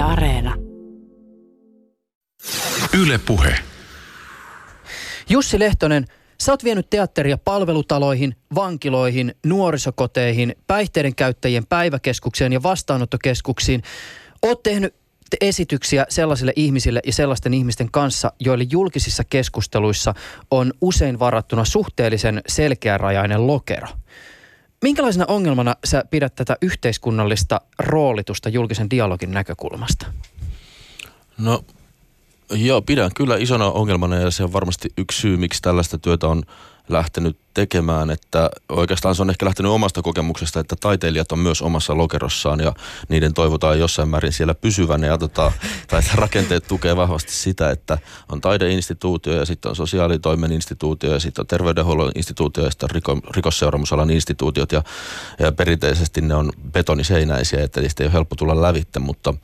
Yle Areena. Yle Puhe. Jussi Lehtonen, sä oot vienyt teatteria palvelutaloihin, vankiloihin, nuorisokoteihin, päihteiden käyttäjien päiväkeskukseen ja vastaanottokeskuksiin. Oot tehnyt esityksiä sellaisille ihmisille ja sellaisten ihmisten kanssa, joille julkisissa keskusteluissa on usein varattuna suhteellisen selkeärajainen lokero. Minkälaisena ongelmana sä pidät tätä yhteiskunnallista roolitusta julkisen dialogin näkökulmasta? No joo, pidän kyllä isona ongelmana ja se on varmasti yksi syy, miksi tällaista työtä on lähtenyt tekemään, että oikeastaan se on ehkä lähtenyt omasta kokemuksesta, että taiteilijat on myös omassa lokerossaan ja niiden toivotaan jossain määrin siellä pysyvän ja tota, tai rakenteet tukee vahvasti sitä, että on taideinstituutio ja sitten on sosiaalitoimen instituutio ja sitten on terveydenhuollon instituutio ja sitten on riko, rikosseuraamusalan instituutiot ja, ja perinteisesti ne on betoniseinäisiä, että niistä ei ole helppo tulla lävitte, mutta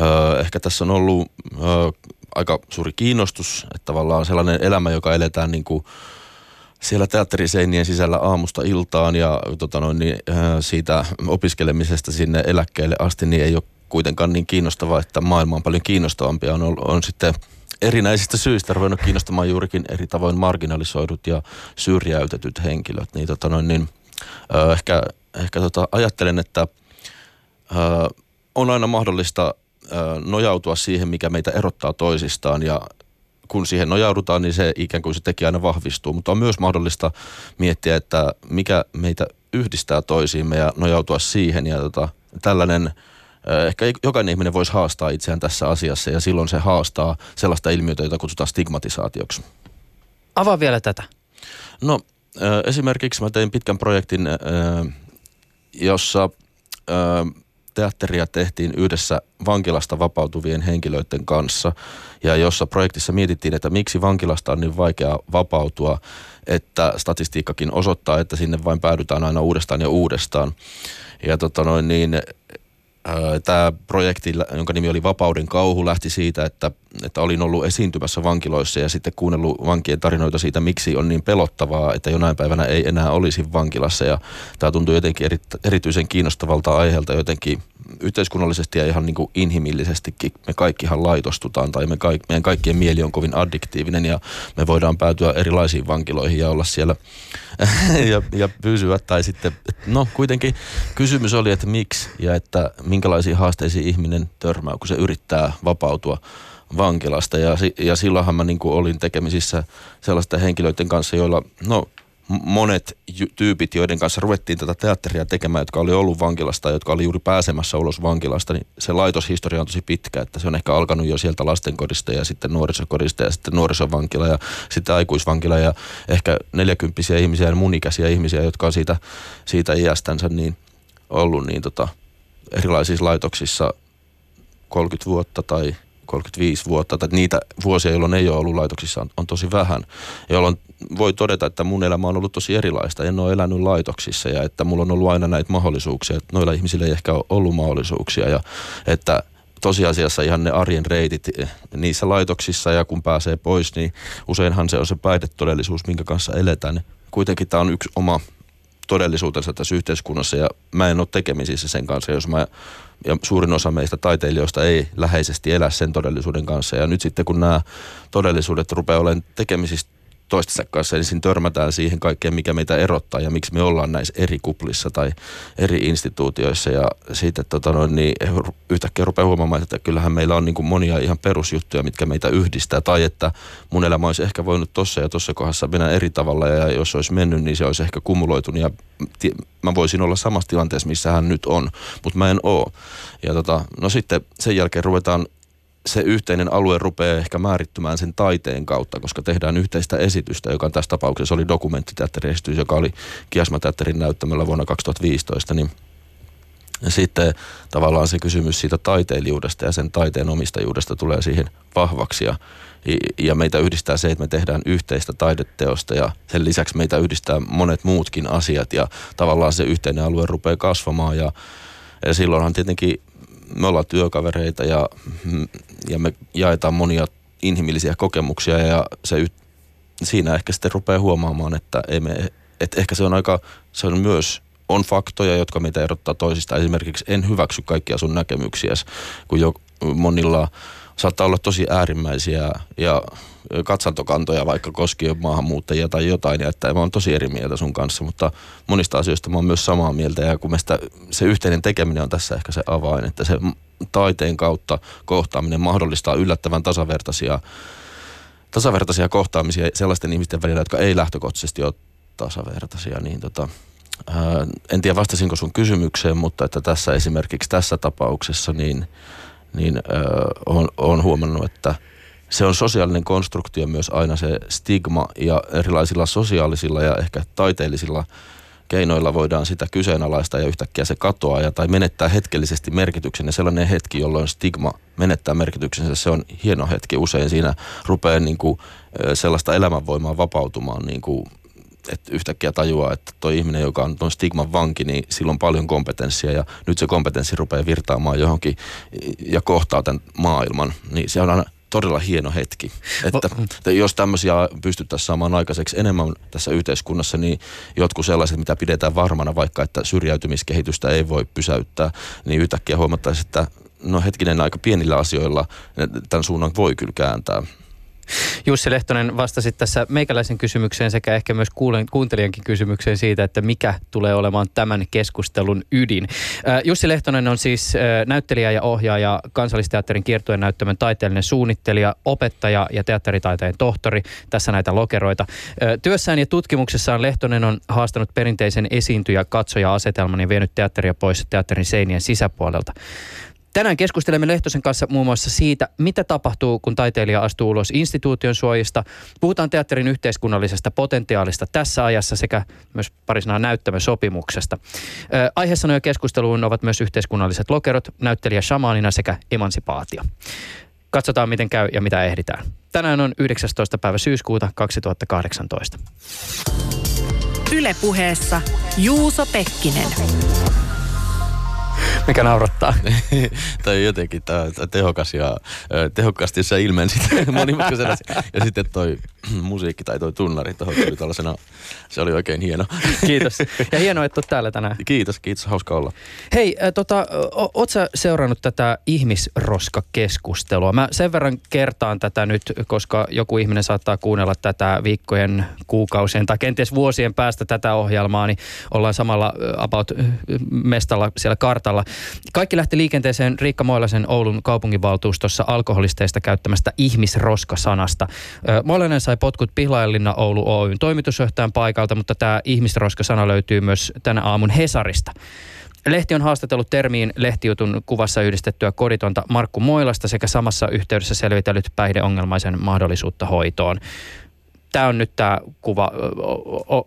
ö, ehkä tässä on ollut ö, aika suuri kiinnostus, että tavallaan sellainen elämä, joka eletään niin kuin siellä teatteriseinien sisällä aamusta iltaan ja tota noin, niin, äh, siitä opiskelemisesta sinne eläkkeelle asti, niin ei ole kuitenkaan niin kiinnostavaa, että maailma on paljon kiinnostavampia. On, on sitten erinäisistä syistä ruvennut kiinnostamaan juurikin eri tavoin marginalisoidut ja syrjäytetyt henkilöt. Niin, tota noin, niin äh, ehkä, ehkä tota, ajattelen, että äh, on aina mahdollista nojautua siihen, mikä meitä erottaa toisistaan ja kun siihen nojaudutaan, niin se ikään kuin se tekijä aina vahvistuu. Mutta on myös mahdollista miettiä, että mikä meitä yhdistää toisiimme ja nojautua siihen. Ja tota, tällainen, ehkä jokainen ihminen voisi haastaa itseään tässä asiassa ja silloin se haastaa sellaista ilmiötä, jota kutsutaan stigmatisaatioksi. Avaa vielä tätä. No esimerkiksi mä tein pitkän projektin, jossa teatteria tehtiin yhdessä vankilasta vapautuvien henkilöiden kanssa ja jossa projektissa mietittiin, että miksi vankilasta on niin vaikea vapautua, että statistiikkakin osoittaa, että sinne vain päädytään aina uudestaan ja uudestaan. Ja tota noin niin, Tämä projekti, jonka nimi oli Vapauden kauhu, lähti siitä, että, että olin ollut esiintymässä vankiloissa ja sitten kuunnellut vankien tarinoita siitä, miksi on niin pelottavaa, että jonain päivänä ei enää olisi vankilassa. Ja tämä tuntui jotenkin eri, erityisen kiinnostavalta aiheelta jotenkin yhteiskunnallisesti ja ihan niin kuin inhimillisestikin. Me kaikkihan laitostutaan tai me kaik, meidän kaikkien mieli on kovin addiktiivinen ja me voidaan päätyä erilaisiin vankiloihin ja olla siellä ja, ja pysyä. Tai sitten, no kuitenkin kysymys oli, että miksi ja että minkälaisiin haasteisiin ihminen törmää, kun se yrittää vapautua vankilasta. Ja, ja silloinhan mä niin kuin olin tekemisissä sellaisten henkilöiden kanssa, joilla, no monet tyypit, joiden kanssa ruvettiin tätä teatteria tekemään, jotka oli ollut vankilasta, jotka oli juuri pääsemässä ulos vankilasta, niin se laitoshistoria on tosi pitkä, että se on ehkä alkanut jo sieltä lastenkodista ja sitten nuorisokodista ja sitten nuorisovankila ja sitten aikuisvankila ja ehkä neljäkymppisiä ihmisiä ja mun ikäisiä ihmisiä, jotka on siitä, siitä iästänsä niin ollut niin tota, erilaisissa laitoksissa 30 vuotta tai 35 vuotta, tai niitä vuosia, jolloin ei ole ollut laitoksissa, on, on tosi vähän. Jolloin voi todeta, että mun elämä on ollut tosi erilaista. En ole elänyt laitoksissa ja että mulla on ollut aina näitä mahdollisuuksia, että noilla ihmisillä ei ehkä ole ollut mahdollisuuksia ja että tosiasiassa ihan ne arjen reitit niissä laitoksissa ja kun pääsee pois, niin useinhan se on se päihdetodellisuus, minkä kanssa eletään. Kuitenkin tämä on yksi oma todellisuutensa tässä yhteiskunnassa ja mä en ole tekemisissä sen kanssa, jos mä ja suurin osa meistä taiteilijoista ei läheisesti elä sen todellisuuden kanssa. Ja nyt sitten kun nämä todellisuudet rupeaa olemaan tekemisissä toistensa kanssa, siinä törmätään siihen kaikkeen, mikä meitä erottaa ja miksi me ollaan näissä eri kuplissa tai eri instituutioissa. Ja siitä tota noin, niin yhtäkkiä rupeaa huomaamaan, että kyllähän meillä on niin kuin monia ihan perusjuttuja, mitkä meitä yhdistää. Tai että mun elämä olisi ehkä voinut tuossa ja tuossa kohdassa mennä eri tavalla ja jos olisi mennyt, niin se olisi ehkä kumuloitunut ja mä voisin olla samassa tilanteessa, missä hän nyt on, mutta mä en oo. Ja tota, no sitten sen jälkeen ruvetaan se yhteinen alue rupeaa ehkä määrittymään sen taiteen kautta, koska tehdään yhteistä esitystä, joka tässä tapauksessa oli dokumenttiteatteriesitys, joka oli Kiasmateatterin näyttämällä vuonna 2015, niin sitten tavallaan se kysymys siitä taiteilijuudesta ja sen taiteen omistajuudesta tulee siihen vahvaksi ja, ja meitä yhdistää se, että me tehdään yhteistä taideteosta ja sen lisäksi meitä yhdistää monet muutkin asiat ja tavallaan se yhteinen alue rupeaa kasvamaan ja, ja silloinhan tietenkin me ollaan työkavereita ja, ja me jaetaan monia inhimillisiä kokemuksia ja se, siinä ehkä sitten rupeaa huomaamaan, että, ei me, että ehkä se on aika, se on myös on faktoja, jotka meitä erottaa toisista. Esimerkiksi en hyväksy kaikkia sun näkemyksiä, kun jo, monilla saattaa olla tosi äärimmäisiä ja katsantokantoja vaikka koskien maahanmuuttajia tai jotain, ja että mä oon tosi eri mieltä sun kanssa, mutta monista asioista mä oon myös samaa mieltä, ja kun sitä, se yhteinen tekeminen on tässä ehkä se avain, että se taiteen kautta kohtaaminen mahdollistaa yllättävän tasavertaisia, tasavertaisia kohtaamisia sellaisten ihmisten välillä, jotka ei lähtökohtaisesti ole tasavertaisia, niin tota, ää, en tiedä vastasinko sun kysymykseen, mutta että tässä esimerkiksi tässä tapauksessa niin, niin ää, on, on huomannut, että – se on sosiaalinen konstruktio myös aina se stigma ja erilaisilla sosiaalisilla ja ehkä taiteellisilla keinoilla voidaan sitä kyseenalaista ja yhtäkkiä se katoaa ja, tai menettää hetkellisesti merkityksen. Ja sellainen hetki, jolloin stigma menettää merkityksensä, se on hieno hetki. Usein siinä rupeaa niin kuin, sellaista elämänvoimaa vapautumaan, niin kuin, että yhtäkkiä tajuaa, että tuo ihminen, joka on tuon stigman vanki, niin sillä on paljon kompetenssia ja nyt se kompetenssi rupeaa virtaamaan johonkin ja kohtaa tämän maailman. Niin se on aina todella hieno hetki. Että, että jos tämmöisiä pystyttäisiin saamaan aikaiseksi enemmän tässä yhteiskunnassa, niin jotkut sellaiset, mitä pidetään varmana, vaikka että syrjäytymiskehitystä ei voi pysäyttää, niin yhtäkkiä huomattaisiin, että no hetkinen aika pienillä asioilla tämän suunnan voi kyllä kääntää. Jussi Lehtonen vastasi tässä meikäläisen kysymykseen sekä ehkä myös kuulen, kuuntelijankin kysymykseen siitä, että mikä tulee olemaan tämän keskustelun ydin. Jussi Lehtonen on siis näyttelijä ja ohjaaja, kansallisteatterin kiertojen näyttämön taiteellinen suunnittelija, opettaja ja teatteritaiteen tohtori. Tässä näitä lokeroita. Työssään ja tutkimuksessaan Lehtonen on haastanut perinteisen esiintyjä katsoja asetelman ja vienyt teatteria pois teatterin seinien sisäpuolelta. Tänään keskustelemme Lehtosen kanssa muun muassa siitä, mitä tapahtuu, kun taiteilija astuu ulos instituution suojista. Puhutaan teatterin yhteiskunnallisesta potentiaalista tässä ajassa sekä myös parisena näyttämösopimuksesta. Aiheessa keskusteluun ovat myös yhteiskunnalliset lokerot, näyttelijä shamanina sekä emansipaatio. Katsotaan, miten käy ja mitä ehditään. Tänään on 19. päivä syyskuuta 2018. Ylepuheessa Juuso Pekkinen naurattaa. tai jotenkin tää tehokas ja tehokkaasti sä ilmensit monimutkaisena. Ja sitten toi musiikki tai toi tunnari tuohon tuli tällaisena, se oli oikein hieno. Kiitos. Ja hienoa, että oot täällä tänään. Kiitos, kiitos, hauska olla. Hei, äh, tota, oot sä seurannut tätä ihmisroskakeskustelua? Mä sen verran kertaan tätä nyt, koska joku ihminen saattaa kuunnella tätä viikkojen, kuukausien tai kenties vuosien päästä tätä ohjelmaa, niin ollaan samalla about mestalla siellä kartalla. Kaikki lähti liikenteeseen Riikka Moilasen Oulun kaupunginvaltuustossa alkoholisteista käyttämästä ihmisroskasanasta. Moilainen sai potkut Pihlajalinna Oulu Oyn toimitusjohtajan paikalta, mutta tämä ihmisroskasana löytyy myös tänä aamun Hesarista. Lehti on haastatellut termiin lehtijutun kuvassa yhdistettyä koditonta Markku Moilasta sekä samassa yhteydessä selvitellyt päihdeongelmaisen mahdollisuutta hoitoon tämä on nyt tämä kuva.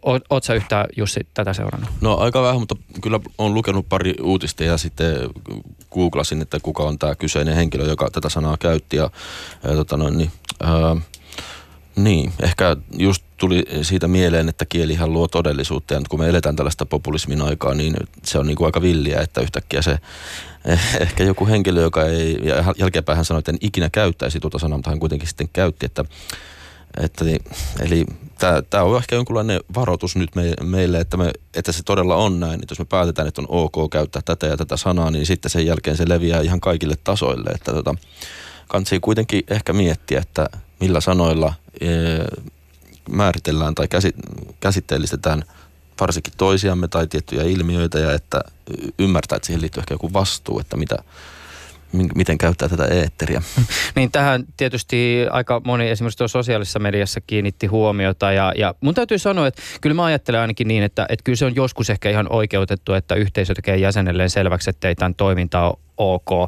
Oletko sä yhtään Jussi tätä seurannut? No aika vähän, mutta kyllä on lukenut pari uutista ja sitten googlasin, että kuka on tämä kyseinen henkilö, joka tätä sanaa käytti. Ja, ja tota noin, niin, ää, niin, ehkä just tuli siitä mieleen, että kielihän luo todellisuutta ja kun me eletään tällaista populismin aikaa, niin se on niin kuin aika villiä, että yhtäkkiä se ehkä joku henkilö, joka ei, ja jälkeenpäin hän sanoi, että en ikinä käyttäisi tuota sanaa, mutta hän kuitenkin sitten käytti, että että niin, eli tämä on ehkä jonkunlainen varoitus nyt me, meille, että, me, että se todella on näin. Että jos me päätetään, että on ok käyttää tätä ja tätä sanaa, niin sitten sen jälkeen se leviää ihan kaikille tasoille. Että tota, kansi kuitenkin ehkä miettiä, että millä sanoilla e, määritellään tai käsit, käsitteellistetään varsinkin toisiamme tai tiettyjä ilmiöitä ja että ymmärtää, että siihen liittyy ehkä joku vastuu, että mitä, miten käyttää tätä eetteriä. Niin tähän tietysti aika moni esimerkiksi tuossa sosiaalisessa mediassa kiinnitti huomiota ja, ja mun täytyy sanoa, että kyllä mä ajattelen ainakin niin, että, että kyllä se on joskus ehkä ihan oikeutettu, että yhteisö tekee jäsenelleen selväksi, että ei tämän toimintaa ok. Ö,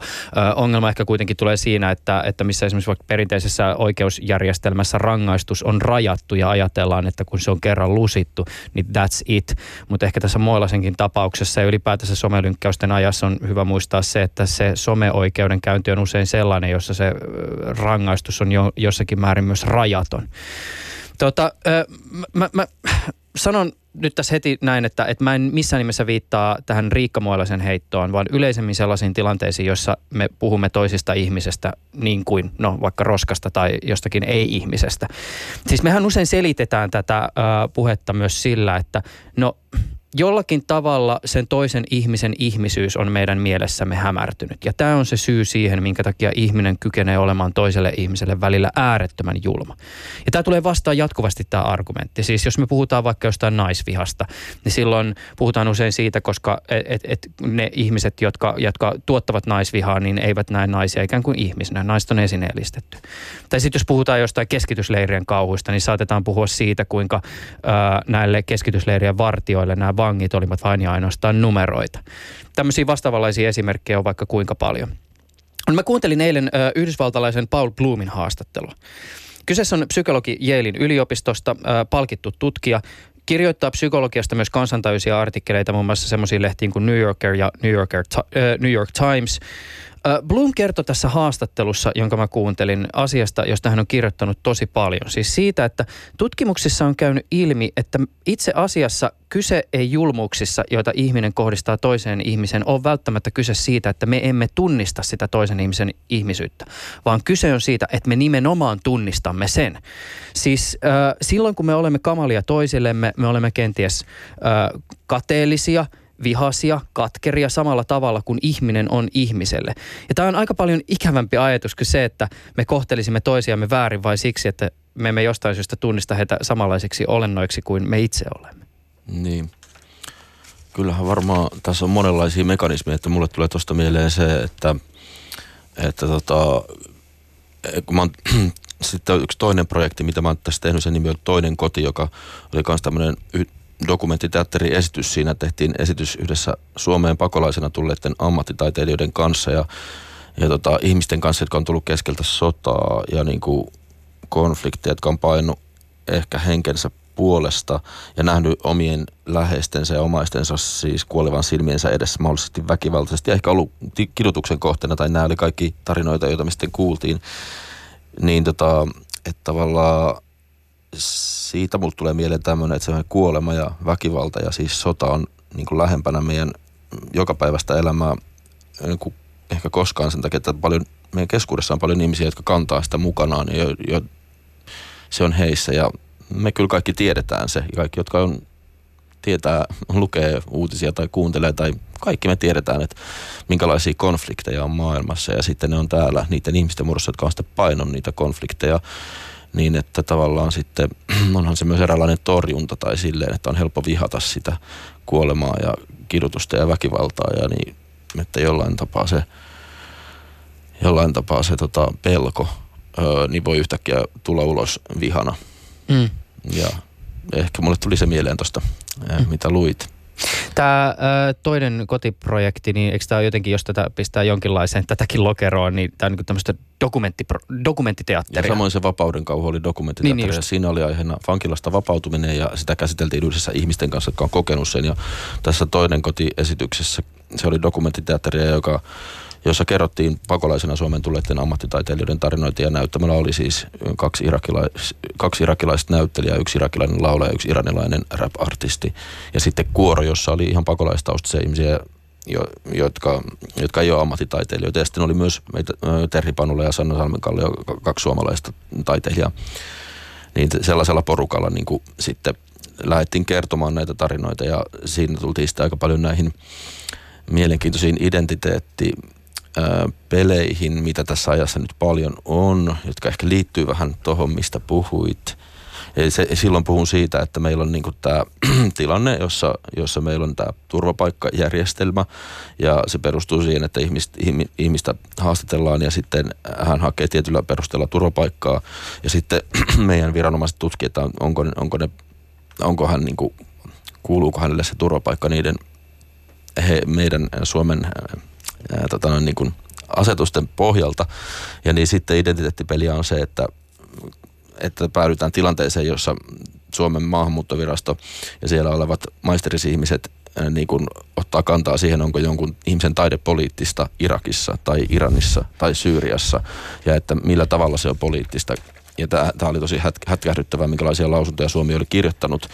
ongelma ehkä kuitenkin tulee siinä, että, että missä esimerkiksi vaikka perinteisessä oikeusjärjestelmässä rangaistus on rajattu ja ajatellaan, että kun se on kerran lusittu, niin that's it. Mutta ehkä tässä Moilasenkin tapauksessa ja ylipäätänsä somelynkkäysten ajassa on hyvä muistaa se, että se someoikeudenkäynti on usein sellainen, jossa se rangaistus on jo, jossakin määrin myös rajaton. Tota, mä, mä sanon nyt tässä heti näin, että, että mä en missään nimessä viittaa tähän Riikka Moilasen heittoon, vaan yleisemmin sellaisiin tilanteisiin, jossa me puhumme toisista ihmisestä niin kuin, no vaikka roskasta tai jostakin ei-ihmisestä. Siis mehän usein selitetään tätä äh, puhetta myös sillä, että no jollakin tavalla sen toisen ihmisen ihmisyys on meidän mielessämme hämärtynyt. Ja tämä on se syy siihen, minkä takia ihminen kykenee olemaan toiselle ihmiselle välillä äärettömän julma. Ja tämä tulee vastaan jatkuvasti tämä argumentti. Siis jos me puhutaan vaikka jostain naisvihasta, niin silloin puhutaan usein siitä, koska et, et, et ne ihmiset, jotka, jotka tuottavat naisvihaa, niin eivät näe naisia ikään kuin ihmisenä. Naiset on esineellistetty. Tai sitten jos puhutaan jostain keskitysleirien kauhuista, niin saatetaan puhua siitä, kuinka ää, näille keskitysleirien vartioille nämä vangit olivat vain ja ainoastaan numeroita. Tämmöisiä vastaavanlaisia esimerkkejä on vaikka kuinka paljon. Mä kuuntelin eilen ö, yhdysvaltalaisen Paul Bloomin haastattelua. Kyseessä on psykologi Yalein yliopistosta, ö, palkittu tutkija, kirjoittaa psykologiasta myös kansantajuisia artikkeleita muun muassa semmoisiin lehtiin kuin New Yorker ja New, Yorker, äh, New York Times. Bloom kertoi tässä haastattelussa, jonka mä kuuntelin asiasta, josta hän on kirjoittanut tosi paljon. Siis siitä, että tutkimuksissa on käynyt ilmi, että itse asiassa kyse ei julmuuksissa, joita ihminen kohdistaa toiseen ihmiseen, ole välttämättä kyse siitä, että me emme tunnista sitä toisen ihmisen ihmisyyttä, vaan kyse on siitä, että me nimenomaan tunnistamme sen. Siis äh, silloin, kun me olemme kamalia toisillemme, me olemme kenties äh, kateellisia – vihasia, katkeria samalla tavalla kuin ihminen on ihmiselle. Ja tämä on aika paljon ikävämpi ajatus kuin se, että me kohtelisimme toisiamme väärin vai siksi, että me emme jostain syystä tunnista heitä samanlaisiksi olennoiksi kuin me itse olemme. Niin. Kyllähän varmaan tässä on monenlaisia mekanismeja, että mulle tulee tuosta mieleen se, että, että tota, kun mä oon, sitten yksi toinen projekti, mitä mä oon tässä tehnyt, sen nimi on Toinen koti, joka oli myös tämmöinen dokumenttiteatteriesitys. Siinä tehtiin esitys yhdessä Suomeen pakolaisena tulleiden ammattitaiteilijoiden kanssa ja, ja tota, ihmisten kanssa, jotka on tullut keskeltä sotaa ja niin kuin konflikteja, jotka on painut ehkä henkensä puolesta ja nähnyt omien läheistensä ja omaistensa siis kuolevan silmiensä edessä mahdollisesti väkivaltaisesti ja ehkä ollut kidutuksen kohteena tai nämä oli kaikki tarinoita, joita me sitten kuultiin. Niin tota, että tavallaan siitä mulle tulee mieleen tämmöinen, että se kuolema ja väkivalta ja siis sota on niin kuin lähempänä meidän jokapäiväistä elämää niin kuin ehkä koskaan sen takia, että paljon, meidän keskuudessa on paljon ihmisiä, jotka kantaa sitä mukanaan ja jo, jo, se on heissä. Ja me kyllä kaikki tiedetään se. Kaikki, jotka on, tietää, lukee uutisia tai kuuntelee tai kaikki me tiedetään, että minkälaisia konflikteja on maailmassa. Ja sitten ne on täällä niiden ihmisten muodossa, jotka on sitten painon niitä konflikteja niin että tavallaan sitten onhan se myös eräänlainen torjunta tai silleen, että on helppo vihata sitä kuolemaa ja kidutusta ja väkivaltaa ja niin, että jollain tapaa se, jollain tapaa se tota, pelko öö, niin voi yhtäkkiä tulla ulos vihana. Mm. Ja ehkä mulle tuli se mieleen tuosta, mm. mitä luit. Tämä toinen kotiprojekti, niin eikö tämä jotenkin, jos tätä pistää jonkinlaiseen tätäkin lokeroon, niin tämä on niin tämmöistä dokumentti, dokumenttiteatteria. Ja samoin se Vapauden kauhu oli dokumenttiteatteri. Niin, niin siinä oli aiheena vankilasta vapautuminen ja sitä käsiteltiin yhdessä ihmisten kanssa, jotka on kokenut sen. Ja tässä toinen kotiesityksessä se oli dokumenttiteatteria, joka jossa kerrottiin pakolaisena Suomen tulleiden ammattitaiteilijoiden tarinoita ja näyttämällä oli siis kaksi, irakilais, kaksi irakilaista näyttelijää, yksi irakilainen laulaja ja yksi iranilainen rap-artisti. Ja sitten kuoro, jossa oli ihan pakolaistaustaisia ihmisiä, jo, jotka, jotka ei ole ammattitaiteilijoita. Ja sitten oli myös meitä, Terhi Panula ja Sanna Salmenkallio, kaksi suomalaista taiteilijaa. Niin sellaisella porukalla niin kuin sitten lähdettiin kertomaan näitä tarinoita ja siinä tultiin sitten aika paljon näihin mielenkiintoisiin identiteetti peleihin, mitä tässä ajassa nyt paljon on, jotka ehkä liittyy vähän tuohon, mistä puhuit. Eli se, silloin puhun siitä, että meillä on niinku tämä tilanne, jossa, jossa meillä on tämä turvapaikkajärjestelmä ja se perustuu siihen, että ihmistä, ihmistä haastatellaan ja sitten hän hakee tietyllä perusteella turvapaikkaa ja sitten meidän viranomaiset tutkivat, että onko, onko, ne, onko hän niinku, kuuluuko hänelle se turvapaikka niiden he, meidän Suomen ää, tota, niin kuin asetusten pohjalta. Ja niin sitten identiteettipeliä on se, että, että päädytään tilanteeseen, jossa Suomen maahanmuuttovirasto ja siellä olevat maisterisihmiset niin kuin ottaa kantaa siihen, onko jonkun ihmisen taide poliittista Irakissa tai Iranissa tai Syyriassa ja että millä tavalla se on poliittista. Ja tämä oli tosi hätkähdyttävää, minkälaisia lausuntoja Suomi oli kirjoittanut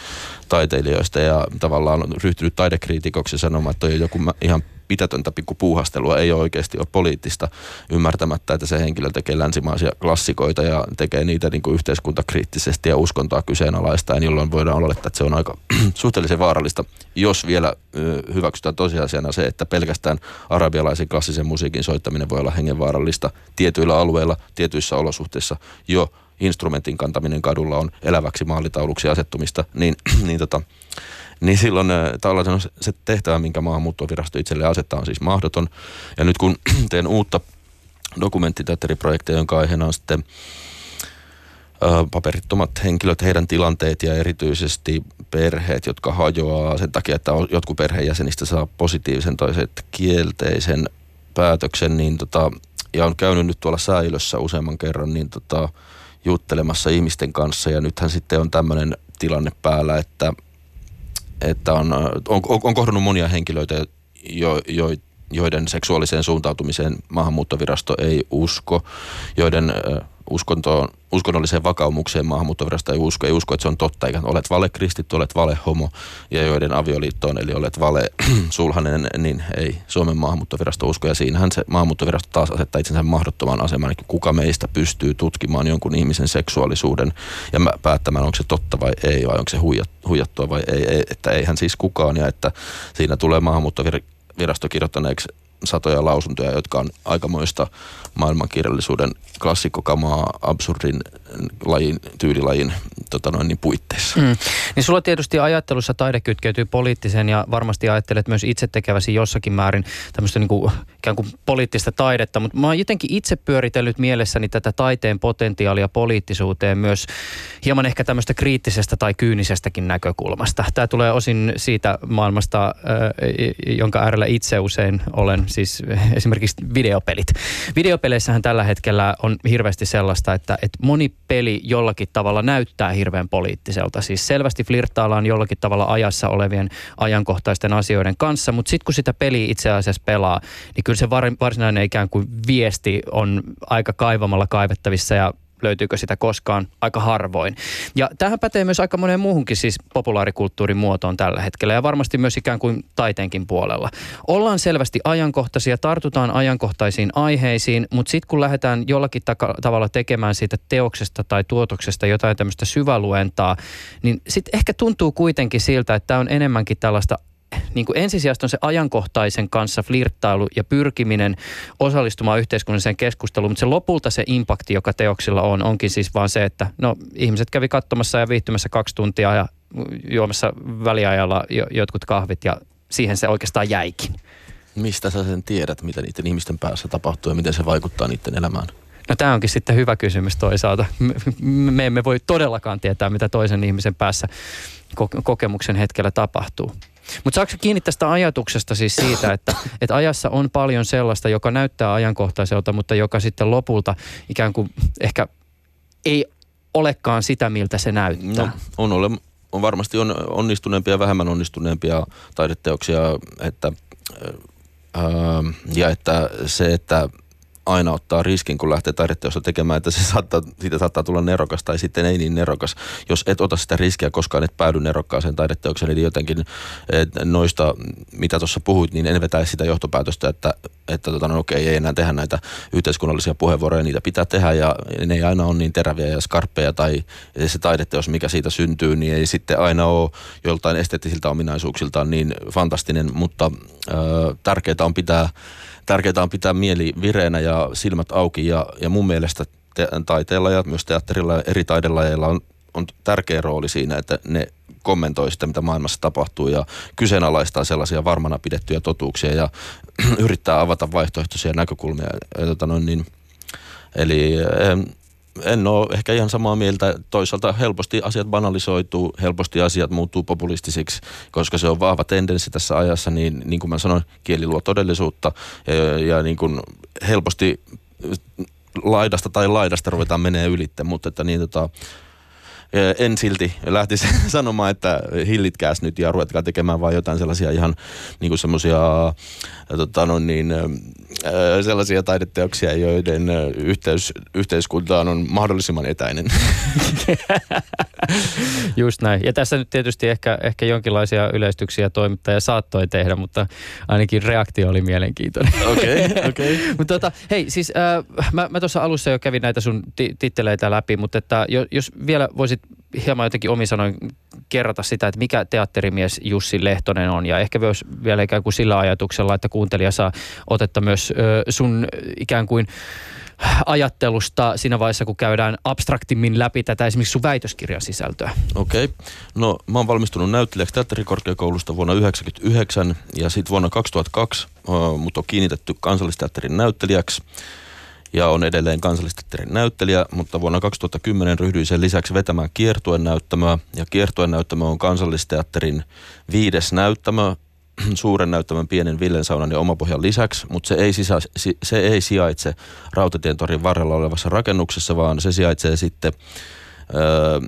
taiteilijoista ja tavallaan ryhtynyt taidekriitikoksi sanomaan, että on joku ihan mitätöntä pikku puuhastelua, ei oikeasti ole poliittista ymmärtämättä, että se henkilö tekee länsimaisia klassikoita ja tekee niitä niin kuin yhteiskuntakriittisesti ja uskontoa kyseenalaistaen, jolloin voidaan olettaa, että se on aika suhteellisen vaarallista, jos vielä hyväksytään tosiasiana se, että pelkästään arabialaisen klassisen musiikin soittaminen voi olla hengenvaarallista tietyillä alueilla, tietyissä olosuhteissa. Jo instrumentin kantaminen kadulla on eläväksi maalitauluksi asettumista, niin, niin, tota, niin silloin tällainen se tehtävä, minkä maahanmuuttovirasto itselle asettaa, on siis mahdoton. Ja nyt kun teen uutta dokumenttiteatteriprojektia, jonka aiheena on sitten paperittomat henkilöt, heidän tilanteet ja erityisesti perheet, jotka hajoaa sen takia, että jotkut perheenjäsenistä saa positiivisen toiset kielteisen päätöksen, niin tota, ja on käynyt nyt tuolla säilössä useamman kerran, niin tota, juttelemassa ihmisten kanssa ja nythän sitten on tämmöinen tilanne päällä, että, että on, on, on kohdannut monia henkilöitä, jo, jo, joiden seksuaaliseen suuntautumiseen maahanmuuttovirasto ei usko, joiden uskontoon, uskonnolliseen vakaumukseen maahanmuuttovirasto ei usko, ei usko, että se on totta, eikä olet valekristitty, olet valehomo ja joiden avioliittoon, eli olet vale sulhanen, niin ei Suomen maahanmuuttovirasto usko. Ja siinähän se maahanmuuttovirasto taas asettaa itsensä mahdottoman asemaan, että kuka meistä pystyy tutkimaan jonkun ihmisen seksuaalisuuden ja päättämään, onko se totta vai ei, vai onko se huijattua vai ei, ei että eihän siis kukaan, ja että siinä tulee maahanmuuttovirasto kirjoittaneeksi satoja lausuntoja, jotka on aikamoista maailmankirjallisuuden klassikkokamaa absurdin lajin, tyylilajin tota noin, niin puitteissa. Mm. Niin sulla tietysti ajattelussa taide kytkeytyy poliittiseen ja varmasti ajattelet myös itse tekeväsi jossakin määrin tämmöistä niin kuin, ikään kuin poliittista taidetta, mutta mä oon jotenkin itse pyöritellyt mielessäni tätä taiteen potentiaalia poliittisuuteen myös hieman ehkä tämmöistä kriittisestä tai kyynisestäkin näkökulmasta. Tämä tulee osin siitä maailmasta, jonka äärellä itse usein olen, siis esimerkiksi videopelit. Videopeleissähän tällä hetkellä on hirveästi sellaista, että, että moni peli jollakin tavalla näyttää hirveän poliittiselta. Siis selvästi flirttaillaan jollakin tavalla ajassa olevien ajankohtaisten asioiden kanssa, mutta sitten kun sitä peli itse asiassa pelaa, niin kyllä se varsinainen ikään kuin viesti on aika kaivamalla kaivettavissa ja löytyykö sitä koskaan aika harvoin. Ja tähän pätee myös aika moneen muuhunkin siis populaarikulttuurin muotoon tällä hetkellä ja varmasti myös ikään kuin taiteenkin puolella. Ollaan selvästi ajankohtaisia, tartutaan ajankohtaisiin aiheisiin, mutta sitten kun lähdetään jollakin taka- tavalla tekemään siitä teoksesta tai tuotoksesta jotain tämmöistä syväluentaa, niin sitten ehkä tuntuu kuitenkin siltä, että tämä on enemmänkin tällaista niin kuin ensisijaisesti on se ajankohtaisen kanssa flirttailu ja pyrkiminen osallistumaan yhteiskunnalliseen keskusteluun, mutta se lopulta se impakti, joka teoksilla on, onkin siis vaan se, että no ihmiset kävi katsomassa ja viihtymässä kaksi tuntia ja juomassa väliajalla jotkut kahvit ja siihen se oikeastaan jäikin. Mistä sä sen tiedät, mitä niiden ihmisten päässä tapahtuu ja miten se vaikuttaa niiden elämään? No tämä onkin sitten hyvä kysymys toisaalta. Me emme voi todellakaan tietää, mitä toisen ihmisen päässä kokemuksen hetkellä tapahtuu. Mutta saako kiinni tästä ajatuksesta siis siitä, että, että ajassa on paljon sellaista, joka näyttää ajankohtaiselta, mutta joka sitten lopulta ikään kuin ehkä ei olekaan sitä, miltä se näyttää? No, on, ole, on varmasti on onnistuneempia ja vähemmän onnistuneempia taideteoksia, että, ää, ja että se, että aina ottaa riskin, kun lähtee taideteosta tekemään, että se saattaa, siitä saattaa tulla nerokas tai sitten ei niin nerokas. Jos et ota sitä riskiä koskaan, et päädy nerokkaaseen taideteokseen, eli jotenkin noista, mitä tuossa puhuit, niin en vetäisi sitä johtopäätöstä, että, että tota, no okei, ei enää tehdä näitä yhteiskunnallisia puheenvuoroja, niitä pitää tehdä ja ne ei aina ole niin teräviä ja skarppeja tai se taideteos, mikä siitä syntyy, niin ei sitten aina ole joltain esteettisiltä ominaisuuksiltaan niin fantastinen, mutta äh, tärkeää on pitää tärkeää on pitää mieli vireenä ja silmät auki ja, ja mun mielestä te, taiteella ja myös teatterilla ja eri taidelajeilla on, on tärkeä rooli siinä, että ne kommentoi sitä, mitä maailmassa tapahtuu ja kyseenalaistaa sellaisia varmana pidettyjä totuuksia ja yrittää avata vaihtoehtoisia näkökulmia. Ja, tota noin, niin, eli en ole ehkä ihan samaa mieltä. Toisaalta helposti asiat banalisoituu, helposti asiat muuttuu populistisiksi, koska se on vahva tendenssi tässä ajassa, niin, niin kuin mä sanoin, kieli luo todellisuutta ja, ja niin kuin helposti laidasta tai laidasta ruvetaan menee ylitte, mutta että niin tota, en silti lähtisi sanomaan, että hillitkääs nyt ja ruvetkaa tekemään vaan jotain sellaisia ihan niin kuin semmoisia tota no niin, sellaisia taideteoksia, joiden yhteys, yhteiskuntaan on mahdollisimman etäinen. Just näin. Ja tässä nyt tietysti ehkä, ehkä jonkinlaisia yleistyksiä toimittaja saattoi tehdä, mutta ainakin reaktio oli mielenkiintoinen. Okei, okay, okei. Okay. mutta tota, hei, siis äh, mä, mä tuossa alussa jo kävin näitä sun ti- titteleitä läpi, mutta että jos vielä voisit hieman jotenkin omin sanoin kerrata sitä, että mikä teatterimies Jussi Lehtonen on. Ja ehkä myös vielä ikään kuin sillä ajatuksella, että kuuntelija saa otetta myös ö, sun ikään kuin ajattelusta siinä vaiheessa, kun käydään abstraktimmin läpi tätä esimerkiksi sun väitöskirjan sisältöä? Okei. Okay. No mä oon valmistunut näyttelijäksi teatterikorkeakoulusta vuonna 1999 ja sitten vuonna 2002 uh, mut on kiinnitetty kansallisteatterin näyttelijäksi ja on edelleen kansallisteatterin näyttelijä, mutta vuonna 2010 ryhdyin sen lisäksi vetämään kiertuen näyttämöä ja kiertuen näyttämö on kansallisteatterin viides näyttämö suuren näyttämön pienen Villensaunan ja omapohjan lisäksi, mutta se ei, sisä, se ei sijaitse Rautatientorin varrella olevassa rakennuksessa, vaan se sijaitsee sitten öö,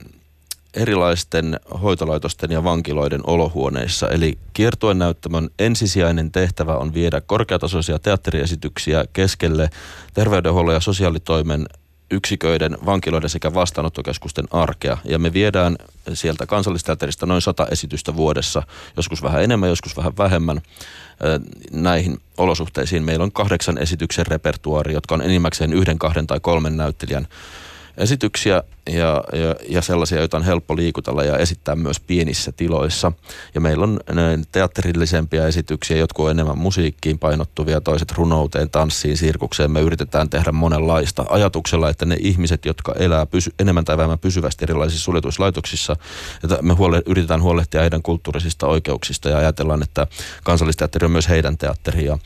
erilaisten hoitolaitosten ja vankiloiden olohuoneissa. Eli kiertuen näyttämön ensisijainen tehtävä on viedä korkeatasoisia teatteriesityksiä keskelle terveydenhuollon ja sosiaalitoimen yksiköiden, vankiloiden sekä vastaanottokeskusten arkea. Ja me viedään sieltä kansallisteatterista noin sata esitystä vuodessa, joskus vähän enemmän, joskus vähän vähemmän näihin olosuhteisiin. Meillä on kahdeksan esityksen repertuaari, jotka on enimmäkseen yhden, kahden tai kolmen näyttelijän esityksiä ja, ja, ja sellaisia, joita on helppo liikutella ja esittää myös pienissä tiloissa. Ja meillä on teatterillisempia esityksiä, jotkut on enemmän musiikkiin painottuvia, toiset runouteen, tanssiin, sirkukseen. Me yritetään tehdä monenlaista ajatuksella, että ne ihmiset, jotka elää pysy, enemmän tai vähemmän pysyvästi erilaisissa suljetuissa laitoksissa, että me huole, yritetään huolehtia heidän kulttuurisista oikeuksista ja ajatellaan, että kansallisteatteri on myös heidän teatteria ja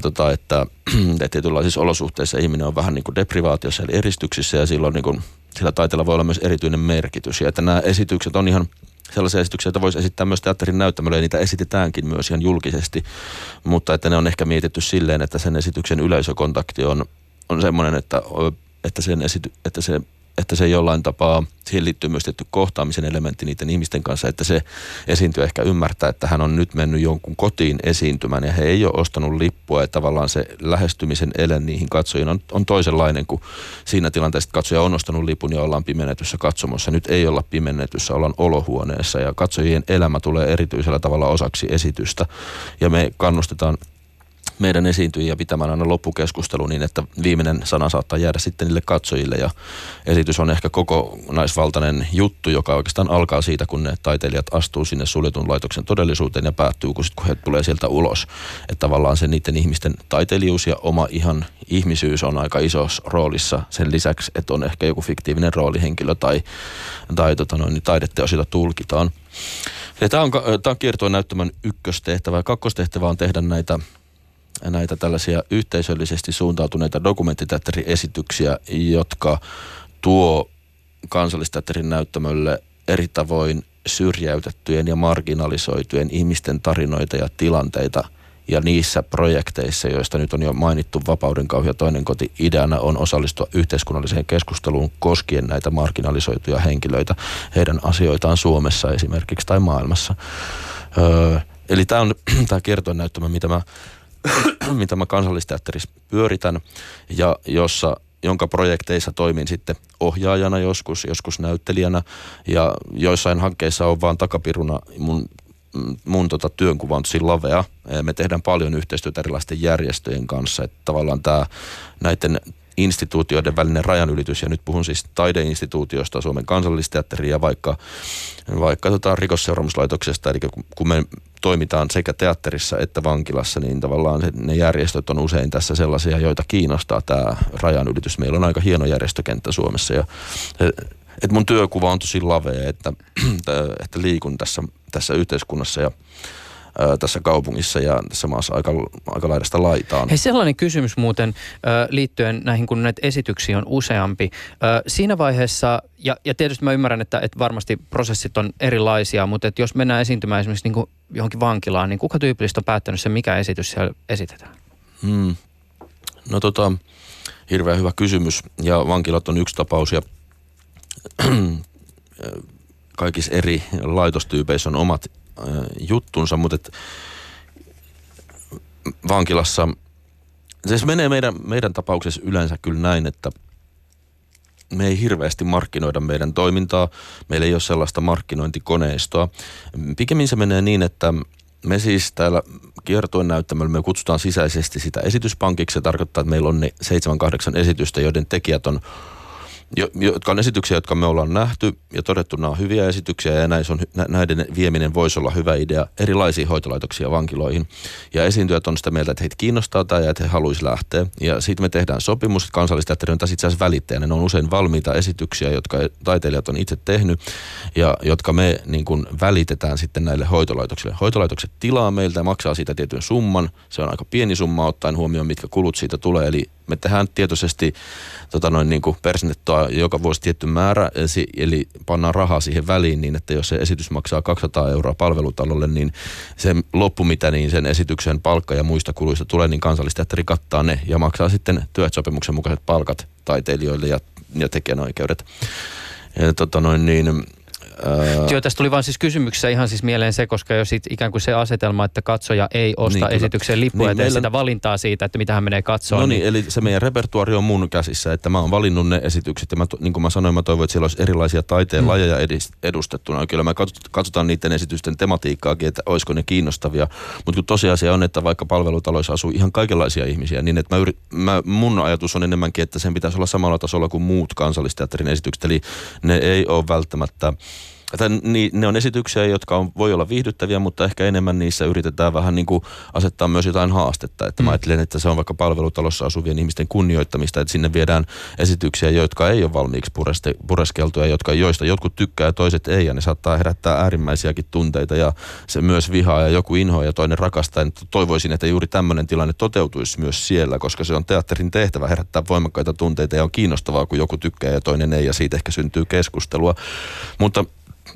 tota, että, että tietynlaisissa olosuhteissa ihminen on vähän niin kuin deprivaatiossa eli eristyksissä ja silloin niin kuin, sillä taiteella voi olla myös erityinen merkitys. Ja että nämä esitykset on ihan sellaisia esityksiä, että voisi esittää myös teatterin näyttämölle ja niitä esitetäänkin myös ihan julkisesti, mutta että ne on ehkä mietitty silleen, että sen esityksen yleisökontakti on, on semmoinen, että, että, sen esity, että se että se jollain tapaa, siihen liittyy myös tietty kohtaamisen elementti niiden ihmisten kanssa, että se esiintyy ehkä ymmärtää, että hän on nyt mennyt jonkun kotiin esiintymään ja he ei ole ostanut lippua ja tavallaan se lähestymisen ele niihin katsojiin on, on toisenlainen kuin siinä tilanteessa, että katsoja on ostanut lipun ja ollaan pimennetyssä katsomossa. Nyt ei olla pimennetyssä, ollaan olohuoneessa ja katsojien elämä tulee erityisellä tavalla osaksi esitystä ja me kannustetaan meidän esiintyjiä pitämään aina loppukeskustelu niin, että viimeinen sana saattaa jäädä sitten niille katsojille ja esitys on ehkä koko naisvaltainen juttu, joka oikeastaan alkaa siitä, kun ne taiteilijat astuu sinne suljetun laitoksen todellisuuteen ja päättyy, kun, sit, kun he tulee sieltä ulos. Että tavallaan se niiden ihmisten taiteilijuus ja oma ihan ihmisyys on aika isossa roolissa sen lisäksi, että on ehkä joku fiktiivinen roolihenkilö tai, tai tota noin, niin taideteos, jota tulkitaan. tämä on, on kiertoa näyttämän ykköstehtävä. Kakkostehtävä on tehdä näitä näitä tällaisia yhteisöllisesti suuntautuneita dokumenttiteatteriesityksiä, jotka tuo kansallisteatterin näyttämölle eri tavoin syrjäytettyjen ja marginalisoitujen ihmisten tarinoita ja tilanteita. Ja niissä projekteissa, joista nyt on jo mainittu Vapauden kauhi ja toinen koti, ideana on osallistua yhteiskunnalliseen keskusteluun koskien näitä marginalisoituja henkilöitä, heidän asioitaan Suomessa esimerkiksi tai maailmassa. Öö, eli tämä on tämä kertonäyttämä, mitä mä mitä mä kansallisteatterissa pyöritän ja jossa jonka projekteissa toimin sitten ohjaajana joskus, joskus näyttelijänä ja joissain hankkeissa on vaan takapiruna mun mun tota työnkuva on tosi lavea. Me tehdään paljon yhteistyötä erilaisten järjestöjen kanssa, että tavallaan tämä näiden instituutioiden välinen rajanylitys, ja nyt puhun siis taideinstituutiosta, Suomen kansallisteatteri ja vaikka, vaikka tota rikosseuraamuslaitoksesta, eli kun me toimitaan sekä teatterissa että vankilassa, niin tavallaan ne järjestöt on usein tässä sellaisia, joita kiinnostaa tämä rajanylitys. Meillä on aika hieno järjestökenttä Suomessa ja että mun työkuva on tosi lavea, että, että liikun tässä, tässä yhteiskunnassa. Ja tässä kaupungissa ja tässä maassa aika, aika laidasta laitaan. Hei sellainen kysymys muuten liittyen näihin, kun näitä esityksiä on useampi. Siinä vaiheessa, ja, ja tietysti mä ymmärrän, että, että varmasti prosessit on erilaisia, mutta että jos mennään esiintymään esimerkiksi niin kuin johonkin vankilaan, niin kuka tyypillisesti on päättänyt sen, mikä esitys siellä esitetään? Hmm. No tota, hirveän hyvä kysymys. Ja vankilat on yksi tapaus ja kaikissa eri laitostyypeissä on omat juttunsa, mutta et vankilassa, siis menee meidän, meidän tapauksessa yleensä kyllä näin, että me ei hirveästi markkinoida meidän toimintaa. Meillä ei ole sellaista markkinointikoneistoa. Pikemmin se menee niin, että me siis täällä kiertoen näyttämällä me kutsutaan sisäisesti sitä esityspankiksi. Se tarkoittaa, että meillä on ne 7-8 esitystä, joiden tekijät on jotka on esityksiä, jotka me ollaan nähty ja todettu, nämä on hyviä esityksiä ja näissä on, näiden vieminen voisi olla hyvä idea erilaisiin hoitolaitoksia vankiloihin. Ja esiintyjät on sitä mieltä, että heitä kiinnostaa tämä ja että he haluaisi lähteä. Ja sitten me tehdään sopimus, että kansallisteatteri on tässä itse asiassa välittäjänä. Ne on usein valmiita esityksiä, jotka taiteilijat on itse tehnyt ja jotka me niin kuin välitetään sitten näille hoitolaitoksille. Hoitolaitokset tilaa meiltä ja maksaa siitä tietyn summan. Se on aika pieni summa ottaen huomioon, mitkä kulut siitä tulee. Eli me tehdään tietoisesti tota noin, niin kuin persnettoa joka vuosi tietty määrä, eli pannaan rahaa siihen väliin niin, että jos se esitys maksaa 200 euroa palvelutalolle, niin se loppu, mitä niin sen esityksen palkka ja muista kuluista tulee, niin kansallisteatteri kattaa ne ja maksaa sitten työsopimuksen mukaiset palkat taiteilijoille ja, ja tekijänoikeudet. Ja, tota noin, niin, Öö... Joo, tästä tuli vaan siis kysymyksessä ihan siis mieleen se, koska jo sit ikään kuin se asetelma, että katsoja ei osta niin, esityksen lippua niin, ja meillä... sitä valintaa siitä, että mitä hän menee katsomaan. No niin, niin, eli se meidän repertuari on mun käsissä, että mä oon valinnut ne esitykset ja mä, niin kuin mä sanoin, mä toivon, että siellä olisi erilaisia taiteen mm. lajeja edustettuna. Kyllä mä katsotaan niiden esitysten tematiikkaakin, että olisiko ne kiinnostavia, mutta kun tosiasia on, että vaikka palvelutaloissa asuu ihan kaikenlaisia ihmisiä, niin että mä yrit, mä, mun ajatus on enemmänkin, että sen pitäisi olla samalla tasolla kuin muut kansallisteatterin esitykset, eli ne ei ole välttämättä että ne on esityksiä, jotka on, voi olla viihdyttäviä, mutta ehkä enemmän niissä yritetään vähän niin kuin asettaa myös jotain haastetta. Että mm. mä ajattelen, että se on vaikka palvelutalossa asuvien ihmisten kunnioittamista, että sinne viedään esityksiä, jotka ei ole valmiiksi pureste, pureskeltuja, jotka, joista jotkut tykkää ja toiset ei, ja ne saattaa herättää äärimmäisiäkin tunteita ja se myös vihaa ja joku inhoa ja toinen rakastaa. Ja toivoisin, että juuri tämmöinen tilanne toteutuisi myös siellä, koska se on teatterin tehtävä herättää voimakkaita tunteita ja on kiinnostavaa, kun joku tykkää ja toinen ei, ja siitä ehkä syntyy keskustelua. Mutta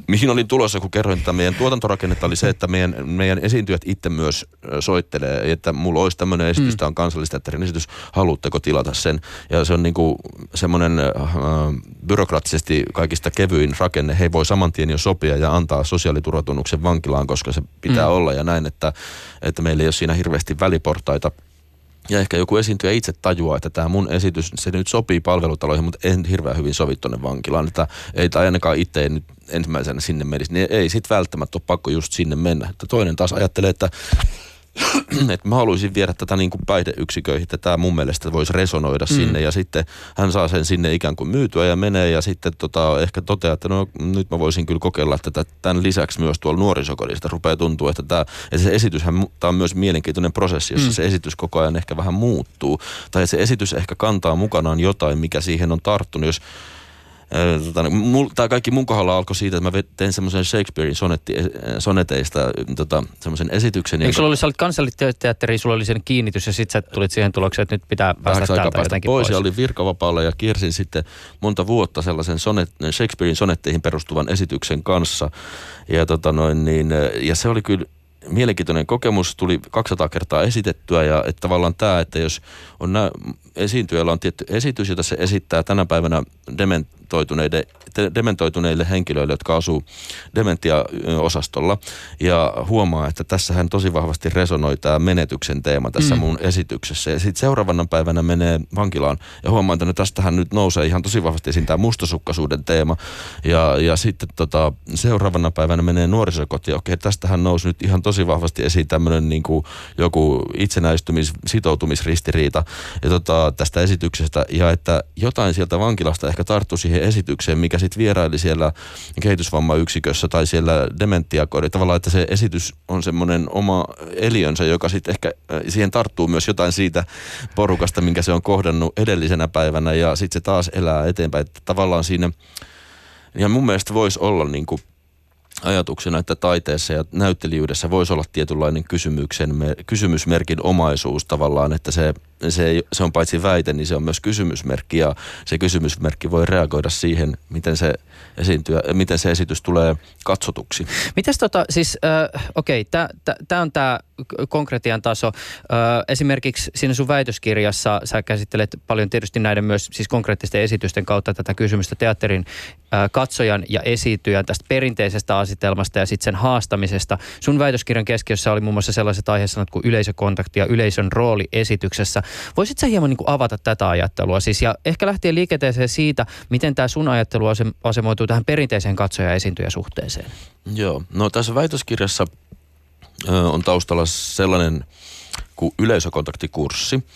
mihin olin tulossa, kun kerroin, että meidän tuotantorakennetta oli se, että meidän, meidän esiintyjät itse myös soittelee, että mulla olisi tämmöinen esitys, mm. tämä on kansallisteatterin esitys, haluatteko tilata sen? Ja se on niin kuin semmoinen äh, byrokraattisesti kaikista kevyin rakenne. He voi saman tien jo sopia ja antaa sosiaaliturvatunnuksen vankilaan, koska se pitää mm. olla ja näin, että, että meillä ei ole siinä hirveästi väliportaita ja ehkä joku esiintyjä itse tajuaa, että tämä mun esitys, se nyt sopii palvelutaloihin, mutta en hirveän hyvin sovi tuonne vankilaan. Että ei tai ainakaan itse nyt ensimmäisenä sinne menisi, niin ei sit välttämättä ole pakko just sinne mennä. Että toinen taas ajattelee, että että mä haluaisin viedä tätä niin kuin päihdeyksiköihin, että tämä mun mielestä voisi resonoida mm. sinne ja sitten hän saa sen sinne ikään kuin myytyä ja menee ja sitten tota, ehkä toteaa, että no nyt mä voisin kyllä kokeilla tätä tämän lisäksi myös tuolla nuorisokodista rupeaa tuntua, että, tämä, että se esityshän tämä on myös mielenkiintoinen prosessi, jossa mm. se esitys koko ajan ehkä vähän muuttuu tai se esitys ehkä kantaa mukanaan jotain, mikä siihen on tarttunut, jos tota, tämä kaikki mun kohdalla alkoi siitä, että mä tein semmoisen Shakespearein sonetti, soneteista tota, semmoisen esityksen. Eikö sulla oli, sä olit kansallisteatteri, sulla oli sen kiinnitys ja sitten sä tulit siihen tulokseen, että nyt pitää päästä täältä päästä jotenkin pois. pois. Ja olin virkavapaalla ja kiersin sitten monta vuotta sellaisen sonet, Shakespearein sonetteihin perustuvan esityksen kanssa. Ja, tota noin, niin, ja se oli kyllä mielenkiintoinen kokemus, tuli 200 kertaa esitettyä ja että tavallaan tämä, että jos on nä- esiintyjällä on tietty esitys, jota se esittää tänä päivänä dementoituneille, dementoituneille henkilöille, jotka asuu dementia-osastolla ja huomaa, että tässä hän tosi vahvasti resonoi tämä menetyksen teema tässä mm. mun esityksessä. Ja sitten seuraavana päivänä menee vankilaan ja huomaa, että no tästähän nyt nousee ihan tosi vahvasti esiin tämä mustasukkaisuuden teema. Ja, ja sitten tota, seuraavana päivänä menee nuorisokotiin. Okei, tästähän nousi nyt ihan tosi vahvasti esiin tämmöinen niin kuin joku itsenäistymis, sitoutumisristiriita. Ja tota, tästä esityksestä ja että jotain sieltä vankilasta ehkä tarttu siihen esitykseen, mikä sitten vieraili siellä kehitysvammayksikössä tai siellä dementiakodissa. Tavallaan, että se esitys on semmoinen oma eliönsä, joka sitten ehkä äh, siihen tarttuu myös jotain siitä porukasta, minkä se on kohdannut edellisenä päivänä ja sitten se taas elää eteenpäin. Että tavallaan siinä, ja mun mielestä voisi olla niin kuin ajatuksena, että taiteessa ja näyttelijyydessä voisi olla tietynlainen kysymyksen, kysymysmerkin omaisuus tavallaan, että se, se, se on paitsi väite, niin se on myös kysymysmerkki ja se kysymysmerkki voi reagoida siihen, miten se, esiintyä, miten se esitys tulee katsotuksi. Mitäs tota, siis, äh, okei, okay, tämä on tämä konkretian taso. Esimerkiksi siinä sun väitöskirjassa sä käsittelet paljon tietysti näiden myös siis konkreettisten esitysten kautta tätä kysymystä teatterin katsojan ja esiintyjän tästä perinteisestä asetelmasta ja sitten sen haastamisesta. Sun väitöskirjan keskiössä oli muun muassa sellaiset aiheet kuin yleisökontakti ja yleisön rooli esityksessä. Voisitko hieman niin avata tätä ajattelua? Siis, ja ehkä lähtien liikenteeseen siitä, miten tämä sun ajattelu asemoituu tähän perinteiseen katsoja suhteeseen. Joo, no tässä väitöskirjassa on taustalla sellainen kuin yleisökontaktikurssi.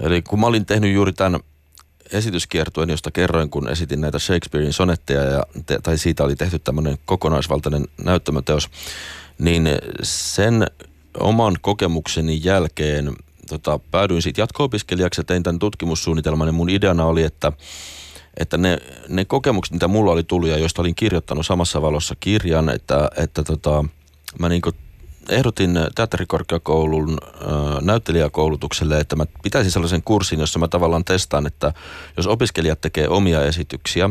Eli kun mä olin tehnyt juuri tämän esityskiertueen, josta kerroin, kun esitin näitä Shakespearein sonetteja, ja te, tai siitä oli tehty tämmöinen kokonaisvaltainen näyttämöteos, niin sen oman kokemukseni jälkeen tota, päädyin siitä jatko-opiskelijaksi ja tein tämän tutkimussuunnitelman, ja mun ideana oli, että että ne, ne kokemukset, mitä mulla oli tullut ja joista olin kirjoittanut samassa valossa kirjan, että, että tota, mä niin ehdotin teatterikorkeakoulun äh, näyttelijäkoulutukselle, että mä pitäisin sellaisen kurssin, jossa mä tavallaan testaan, että jos opiskelijat tekee omia esityksiä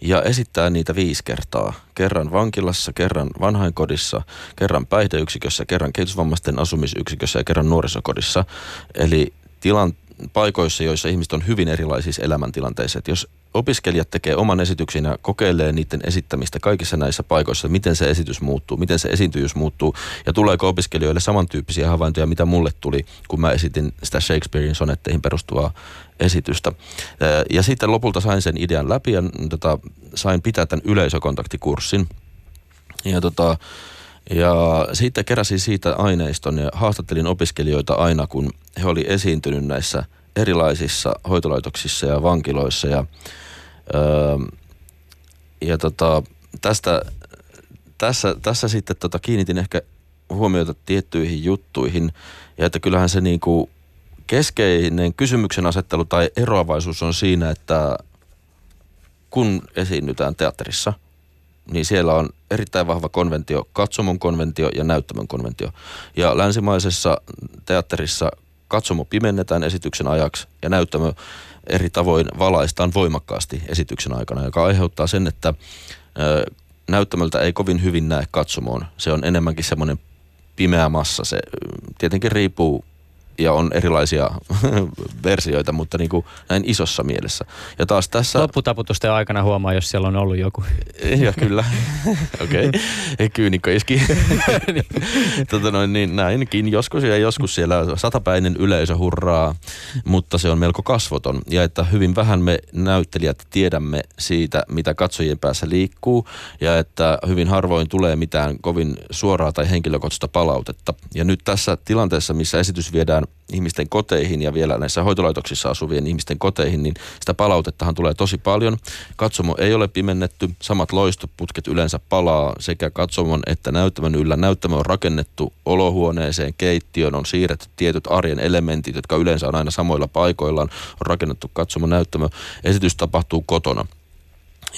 ja esittää niitä viisi kertaa, kerran vankilassa, kerran vanhainkodissa, kerran päihdeyksikössä, kerran kehitysvammaisten asumisyksikössä ja kerran nuorisokodissa, eli tilan, paikoissa, joissa ihmiset on hyvin erilaisissa elämäntilanteissa. Että jos opiskelijat tekee oman esityksen ja kokeilee niiden esittämistä kaikissa näissä paikoissa, miten se esitys muuttuu, miten se esiintyjyys muuttuu ja tuleeko opiskelijoille samantyyppisiä havaintoja, mitä mulle tuli, kun mä esitin sitä Shakespearein sonetteihin perustuvaa esitystä. Ja sitten lopulta sain sen idean läpi ja tota, sain pitää tämän yleisökontaktikurssin. Ja tota, ja sitten keräsin siitä aineiston ja haastattelin opiskelijoita aina, kun he oli esiintynyt näissä erilaisissa hoitolaitoksissa ja vankiloissa. Ja, öö, ja tota, tästä, tässä, tässä sitten tota, kiinnitin ehkä huomiota tiettyihin juttuihin. Ja että kyllähän se niinku keskeinen kysymyksen asettelu tai eroavaisuus on siinä, että kun esiinnytään teatterissa – niin siellä on erittäin vahva konventio, katsomon konventio ja näyttämön konventio. Ja länsimaisessa teatterissa katsomo pimennetään esityksen ajaksi ja näyttämö eri tavoin valaistaan voimakkaasti esityksen aikana, joka aiheuttaa sen, että näyttämöltä ei kovin hyvin näe katsomoon. Se on enemmänkin semmoinen pimeä massa. Se tietenkin riippuu ja on erilaisia versioita, mutta niin kuin näin isossa mielessä. Ja taas tässä... Lopputaputusten aikana huomaa, jos siellä on ollut joku. ja kyllä. Okei. Okay. Kyynikko iski. tota noin, niin näinkin joskus ja joskus siellä satapäinen yleisö hurraa, mutta se on melko kasvoton. Ja että hyvin vähän me näyttelijät tiedämme siitä, mitä katsojien päässä liikkuu ja että hyvin harvoin tulee mitään kovin suoraa tai henkilökohtaista palautetta. Ja nyt tässä tilanteessa, missä esitys viedään ihmisten koteihin ja vielä näissä hoitolaitoksissa asuvien ihmisten koteihin, niin sitä palautettahan tulee tosi paljon. Katsomo ei ole pimennetty, samat loistoputket yleensä palaa sekä katsomon että näyttämön yllä. Näyttämö on rakennettu olohuoneeseen, keittiön, on siirretty tietyt arjen elementit, jotka yleensä on aina samoilla paikoillaan, on rakennettu katsomo näyttämö. Esitys tapahtuu kotona.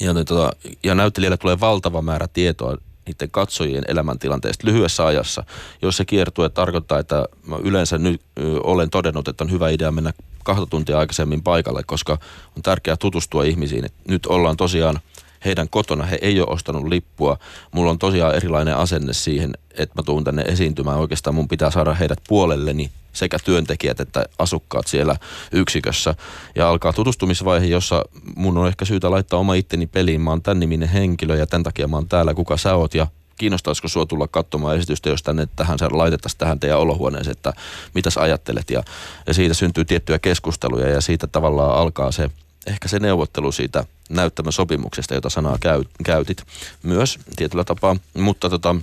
Ja, tota, ja näyttelijälle tulee valtava määrä tietoa niiden katsojien elämäntilanteesta lyhyessä ajassa. Jos se kiertue tarkoittaa, että mä yleensä nyt olen todennut, että on hyvä idea mennä kahta tuntia aikaisemmin paikalle, koska on tärkeää tutustua ihmisiin. Nyt ollaan tosiaan heidän kotona, he ei ole ostanut lippua. Mulla on tosiaan erilainen asenne siihen, että mä tuun tänne esiintymään. Oikeastaan mun pitää saada heidät puolelleni sekä työntekijät että asukkaat siellä yksikössä. Ja alkaa tutustumisvaihe, jossa mun on ehkä syytä laittaa oma itteni peliin. Mä oon tämän niminen henkilö ja tämän takia mä oon täällä, kuka sä oot ja kiinnostaisiko sua tulla katsomaan esitystä, jos tänne tähän laitettaisiin tähän teidän olohuoneeseen, että mitä sä ajattelet. Ja, ja siitä syntyy tiettyjä keskusteluja ja siitä tavallaan alkaa se ehkä se neuvottelu siitä näyttämösopimuksesta, jota sanaa käy, käytit myös tietyllä tapaa. Mutta tota,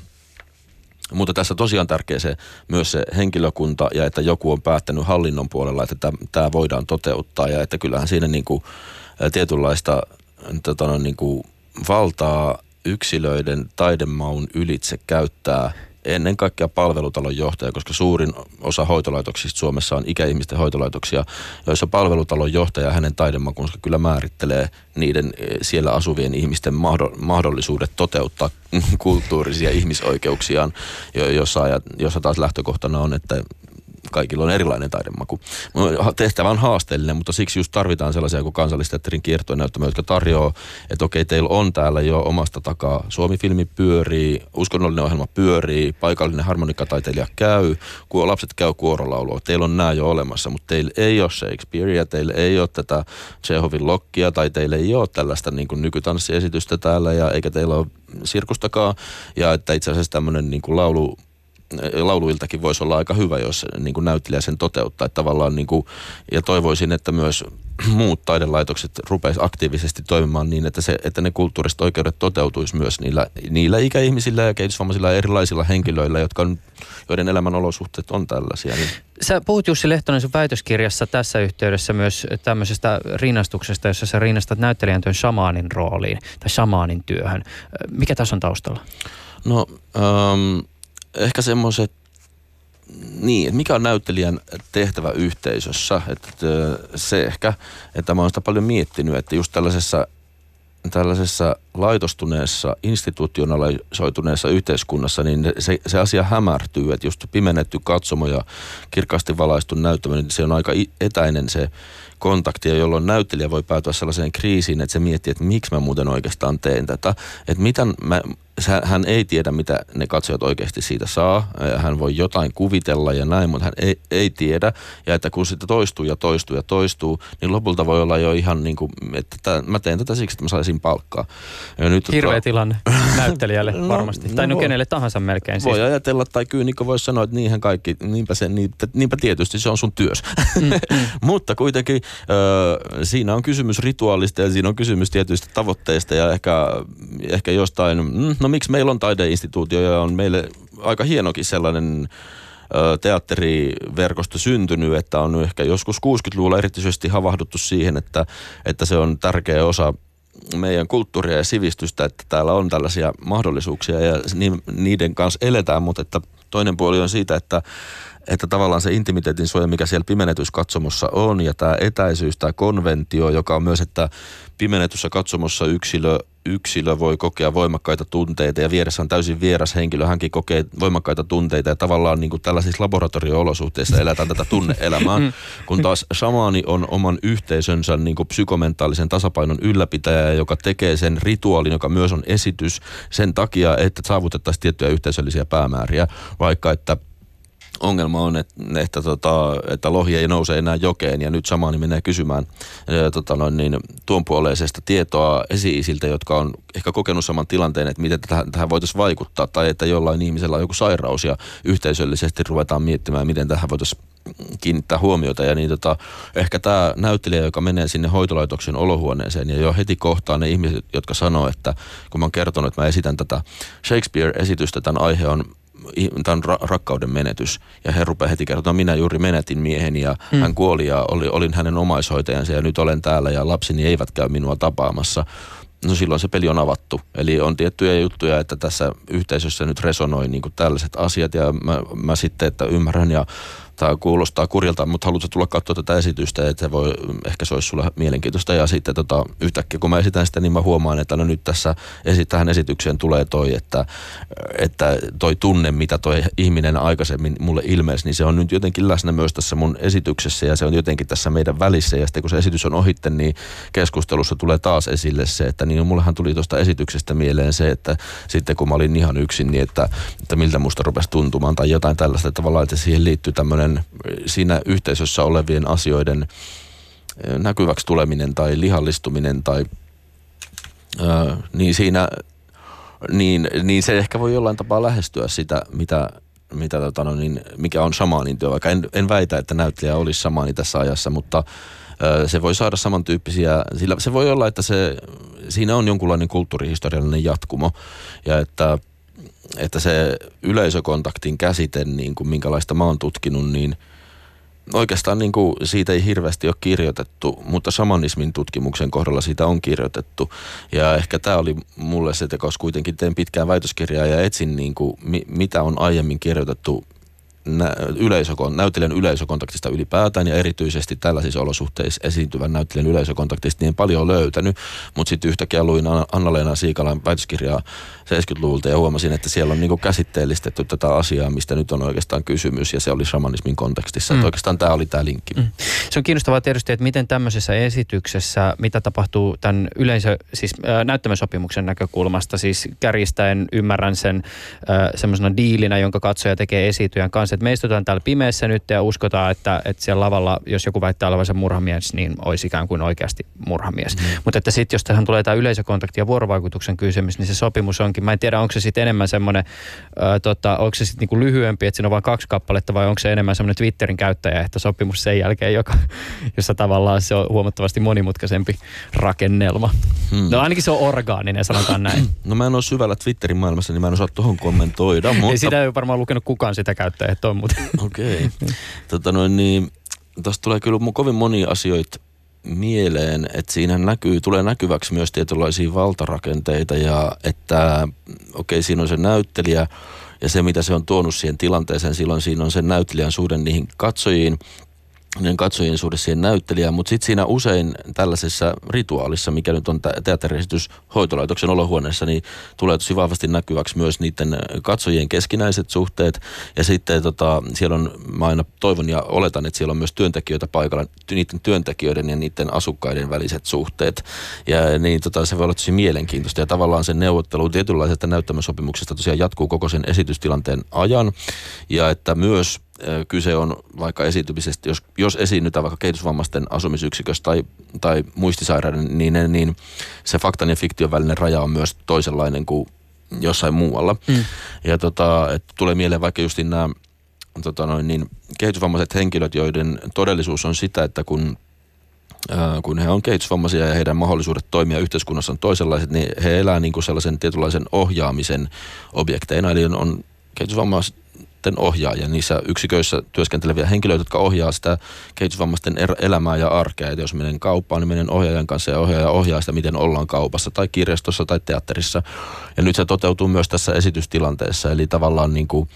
mutta tässä tosiaan tärkeä se, myös se henkilökunta ja että joku on päättänyt hallinnon puolella, että tämä voidaan toteuttaa ja että kyllähän siinä niin kuin, tietynlaista tota, no, niin kuin valtaa yksilöiden taidemaun ylitse käyttää ennen kaikkea palvelutalon johtaja, koska suurin osa hoitolaitoksista Suomessa on ikäihmisten hoitolaitoksia, joissa palvelutalon johtaja ja hänen taidemakunsa kyllä määrittelee niiden eh, siellä asuvien ihmisten mahdollisuudet toteuttaa kulttuurisia ihmisoikeuksiaan, jossa, jossa taas lähtökohtana on, että kaikilla on erilainen taidemaku. Tehtävä on haasteellinen, mutta siksi just tarvitaan sellaisia kuin kansallisteatterin kiertonäyttämöjä, jotka tarjoaa, että okei, teillä on täällä jo omasta takaa Suomi-filmi pyörii, uskonnollinen ohjelma pyörii, paikallinen harmonikataiteilija käy, kun lapset käy kuorolaulua. Teillä on nämä jo olemassa, mutta teillä ei ole Shakespearea, teillä ei ole tätä Chehovin lokkia tai teillä ei ole tällaista niin kuin nykytanssiesitystä täällä ja eikä teillä ole sirkustakaan. Ja että itse asiassa tämmöinen niin kuin laulu lauluiltakin voisi olla aika hyvä, jos niin kuin näyttelijä sen toteuttaa. Että tavallaan niin kuin, ja toivoisin, että myös muut taidelaitokset rupeisi aktiivisesti toimimaan niin, että, se, että ne kulttuuriset oikeudet toteutuisi myös niillä, niillä ikäihmisillä ja kehitysvammaisilla ja erilaisilla henkilöillä, jotka on, joiden elämän olosuhteet on tällaisia. Niin. Sä puhut Jussi Lehtonen sun väitöskirjassa tässä yhteydessä myös tämmöisestä rinnastuksesta, jossa sä rinnastat näyttelijän työn shamaanin rooliin tai shamaanin työhön. Mikä tässä on taustalla? No ähm, ehkä semmoiset niin, että mikä on näyttelijän tehtävä yhteisössä. Että se ehkä, että mä oon sitä paljon miettinyt, että just tällaisessa, tällaisessa laitostuneessa, institutionalisoituneessa yhteiskunnassa, niin se, se asia hämärtyy, että just pimennetty katsomo ja kirkkaasti valaistu näyttämö, niin se on aika etäinen se kontakti, jolloin näyttelijä voi päätyä sellaiseen kriisiin, että se miettii, että miksi mä muuten oikeastaan teen tätä. Että mitä mä, hän ei tiedä, mitä ne katsojat oikeasti siitä saa. Hän voi jotain kuvitella ja näin, mutta hän ei, ei tiedä. Ja että kun sitä toistuu ja toistuu ja toistuu, niin lopulta voi olla jo ihan niin kuin, että tämän, mä teen tätä siksi, että mä saisin palkkaa. Ja nyt, tota- Hirveä tota, tilanne näyttelijälle no, varmasti. No, tai no, no kenelle tahansa melkein. Voi siis. ajatella, tai kyynikko voisi sanoa, että niinhän kaikki, niinpä, se, niinpä, niinpä tietysti se on sun työs. Mm, mm. mutta kuitenkin äh, siinä on kysymys rituaalista ja siinä on kysymys tietyistä tavoitteista ja ehkä, ehkä jostain, mm, no miksi meillä on taideinstituutio ja on meille aika hienokin sellainen teatteriverkosto syntynyt, että on ehkä joskus 60-luvulla erityisesti havahduttu siihen, että, että se on tärkeä osa meidän kulttuuria ja sivistystä, että täällä on tällaisia mahdollisuuksia ja niiden kanssa eletään, mutta että toinen puoli on siitä, että että tavallaan se intimiteetin suoja, mikä siellä pimenetyskatsomossa on, ja tämä etäisyys, tämä konventio, joka on myös, että pimenetyssä katsomossa yksilö, yksilö voi kokea voimakkaita tunteita, ja vieressä on täysin vieras henkilö, hänkin kokee voimakkaita tunteita, ja tavallaan niin kuin tällaisissa laboratorio-olosuhteissa eletään tätä tunneelämää, mm. kun taas shamaani on oman yhteisönsä niin kuin psykomentaalisen tasapainon ylläpitäjä, joka tekee sen rituaalin, joka myös on esitys sen takia, että saavutettaisiin tiettyjä yhteisöllisiä päämääriä, vaikka että ongelma on, että, että, tota, että lohi ei nouse enää jokeen ja nyt samani menee kysymään ää, tota noin, niin, tuon puoleisesta tietoa esi-isiltä, jotka on ehkä kokenut saman tilanteen, että miten tähän, tähän voitaisiin vaikuttaa tai että jollain ihmisellä on joku sairaus ja yhteisöllisesti ruvetaan miettimään, miten tähän voitaisiin kiinnittää huomiota. Ja niin tota, ehkä tämä näyttelijä, joka menee sinne hoitolaitoksen olohuoneeseen ja jo heti kohtaa ne ihmiset, jotka sanoo, että kun mä oon kertonut, että mä esitän tätä Shakespeare-esitystä, tämän aihe on tämä on ra- rakkauden menetys. Ja he rupeaa heti kertomaan, minä juuri menetin mieheni ja mm. hän kuoli ja oli, olin hänen omaishoitajansa ja nyt olen täällä ja lapseni eivät käy minua tapaamassa. No silloin se peli on avattu. Eli on tiettyjä juttuja, että tässä yhteisössä nyt resonoi niin kuin tällaiset asiat ja mä, mä sitten, että ymmärrän ja tämä kuulostaa kurjalta, mutta haluatko tulla katsoa tätä esitystä, että voi, ehkä se olisi sulle mielenkiintoista. Ja sitten tota, yhtäkkiä kun mä esitän sitä, niin mä huomaan, että no nyt tässä esi- tähän esitykseen tulee toi, että, että toi tunne, mitä toi ihminen aikaisemmin mulle ilmeisi, niin se on nyt jotenkin läsnä myös tässä mun esityksessä ja se on jotenkin tässä meidän välissä. Ja sitten kun se esitys on ohitte, niin keskustelussa tulee taas esille se, että niin mullehan tuli tuosta esityksestä mieleen se, että sitten kun mä olin ihan yksin, niin että, että miltä musta rupesi tuntumaan tai jotain tällaista, tavallaan, että siihen liittyy tämmöinen tämmöinen siinä yhteisössä olevien asioiden näkyväksi tuleminen tai lihallistuminen tai ää, niin siinä niin, niin se ehkä voi jollain tapaa lähestyä sitä, mitä, mitä tota no, niin, mikä on samaanin työ. Vaikka en, en väitä, että näyttelijä olisi samaani tässä ajassa, mutta ää, se voi saada samantyyppisiä, sillä se voi olla, että se, siinä on jonkunlainen kulttuurihistoriallinen jatkumo ja että – että se yleisökontaktin käsite, niin kuin minkälaista mä oon tutkinut, niin oikeastaan niin kuin siitä ei hirveästi ole kirjoitettu, mutta shamanismin tutkimuksen kohdalla siitä on kirjoitettu. Ja ehkä tämä oli mulle se, koska kuitenkin teen pitkään väitöskirjaa ja etsin niin kuin, mitä on aiemmin kirjoitettu nä- yleisökon, näyttelijän yleisökontaktista ylipäätään ja erityisesti tällaisissa olosuhteissa esiintyvän näyttelijän yleisökontaktista niin paljon löytänyt, mutta sitten yhtäkkiä luin Anna-Leena Siikalan väitöskirjaa 70-luvulta ja huomasin, että siellä on niinku käsitteellistetty tätä asiaa, mistä nyt on oikeastaan kysymys ja se oli shamanismin kontekstissa. Mm. Että oikeastaan tämä oli tämä linkki. Mm. Se on kiinnostavaa tietysti, että miten tämmöisessä esityksessä, mitä tapahtuu tämän yleisö, siis äh, näyttämösopimuksen näkökulmasta, siis kärjistäen ymmärrän sen äh, semmoisena diilinä, jonka katsoja tekee esityjän kanssa se, että me istutaan täällä pimeässä nyt ja uskotaan, että, että siellä lavalla, jos joku väittää olevansa murhamies, niin olisi ikään kuin oikeasti murhamies. Mm. Mutta että sitten jos tähän tulee tämä yleisökontakti ja vuorovaikutuksen kysymys, niin se sopimus onkin, mä en tiedä, onko se sitten enemmän semmoinen, tota, onko se sitten niinku lyhyempi, että siinä on vain kaksi kappaletta vai onko se enemmän semmoinen Twitterin käyttäjä, että sopimus sen jälkeen, joka, jossa tavallaan se on huomattavasti monimutkaisempi rakennelma. Hmm. No ainakin se on orgaaninen, sanotaan näin. No mä en ole syvällä Twitterin maailmassa, niin mä en osaa tuohon kommentoida. Mutta... Ei sitä ei varmaan lukenut kukaan sitä käyttäjää, että on mutta... Okei. Okay. tota noin, niin, tästä tulee kyllä kovin monia asioita mieleen, että siinä näkyy, tulee näkyväksi myös tietynlaisia valtarakenteita ja että okei okay, siinä on se näyttelijä ja se mitä se on tuonut siihen tilanteeseen, silloin siinä on sen näyttelijän suhde niihin katsojiin niin katsojien suhde siihen näyttelijään, mutta sitten siinä usein tällaisessa rituaalissa, mikä nyt on teatteriesitys hoitolaitoksen olohuoneessa, niin tulee tosi vahvasti näkyväksi myös niiden katsojien keskinäiset suhteet. Ja sitten tota, siellä on, mä aina toivon ja oletan, että siellä on myös työntekijöitä paikalla, niiden työntekijöiden ja niiden asukkaiden väliset suhteet. Ja niin tota, se voi olla tosi mielenkiintoista ja tavallaan se neuvottelu tietynlaisesta näyttämösopimuksesta tosiaan jatkuu koko sen esitystilanteen ajan. Ja että myös kyse on vaikka esiintymisestä, jos, jos esiinnytään vaikka kehitysvammaisten asumisyksikössä tai, tai muistisairaiden, niin, niin se faktan ja fiktion välinen raja on myös toisenlainen kuin jossain muualla. Mm. Ja tota, et tulee mieleen vaikka just nämä tota noin, niin, kehitysvammaiset henkilöt, joiden todellisuus on sitä, että kun kun he on kehitysvammaisia ja heidän mahdollisuudet toimia yhteiskunnassa on toisenlaiset, niin he elää niin kuin sellaisen tietynlaisen ohjaamisen objekteina. Eli on kehitysvammaiset ohjaaja niissä yksiköissä työskenteleviä henkilöitä, jotka ohjaa sitä kehitysvammaisten er- elämää ja arkea. Et jos menen kauppaan, niin menen ohjaajan kanssa ja ohjaaja ohjaa sitä, miten ollaan kaupassa tai kirjastossa tai teatterissa. Ja nyt se toteutuu myös tässä esitystilanteessa, eli tavallaan niin kuin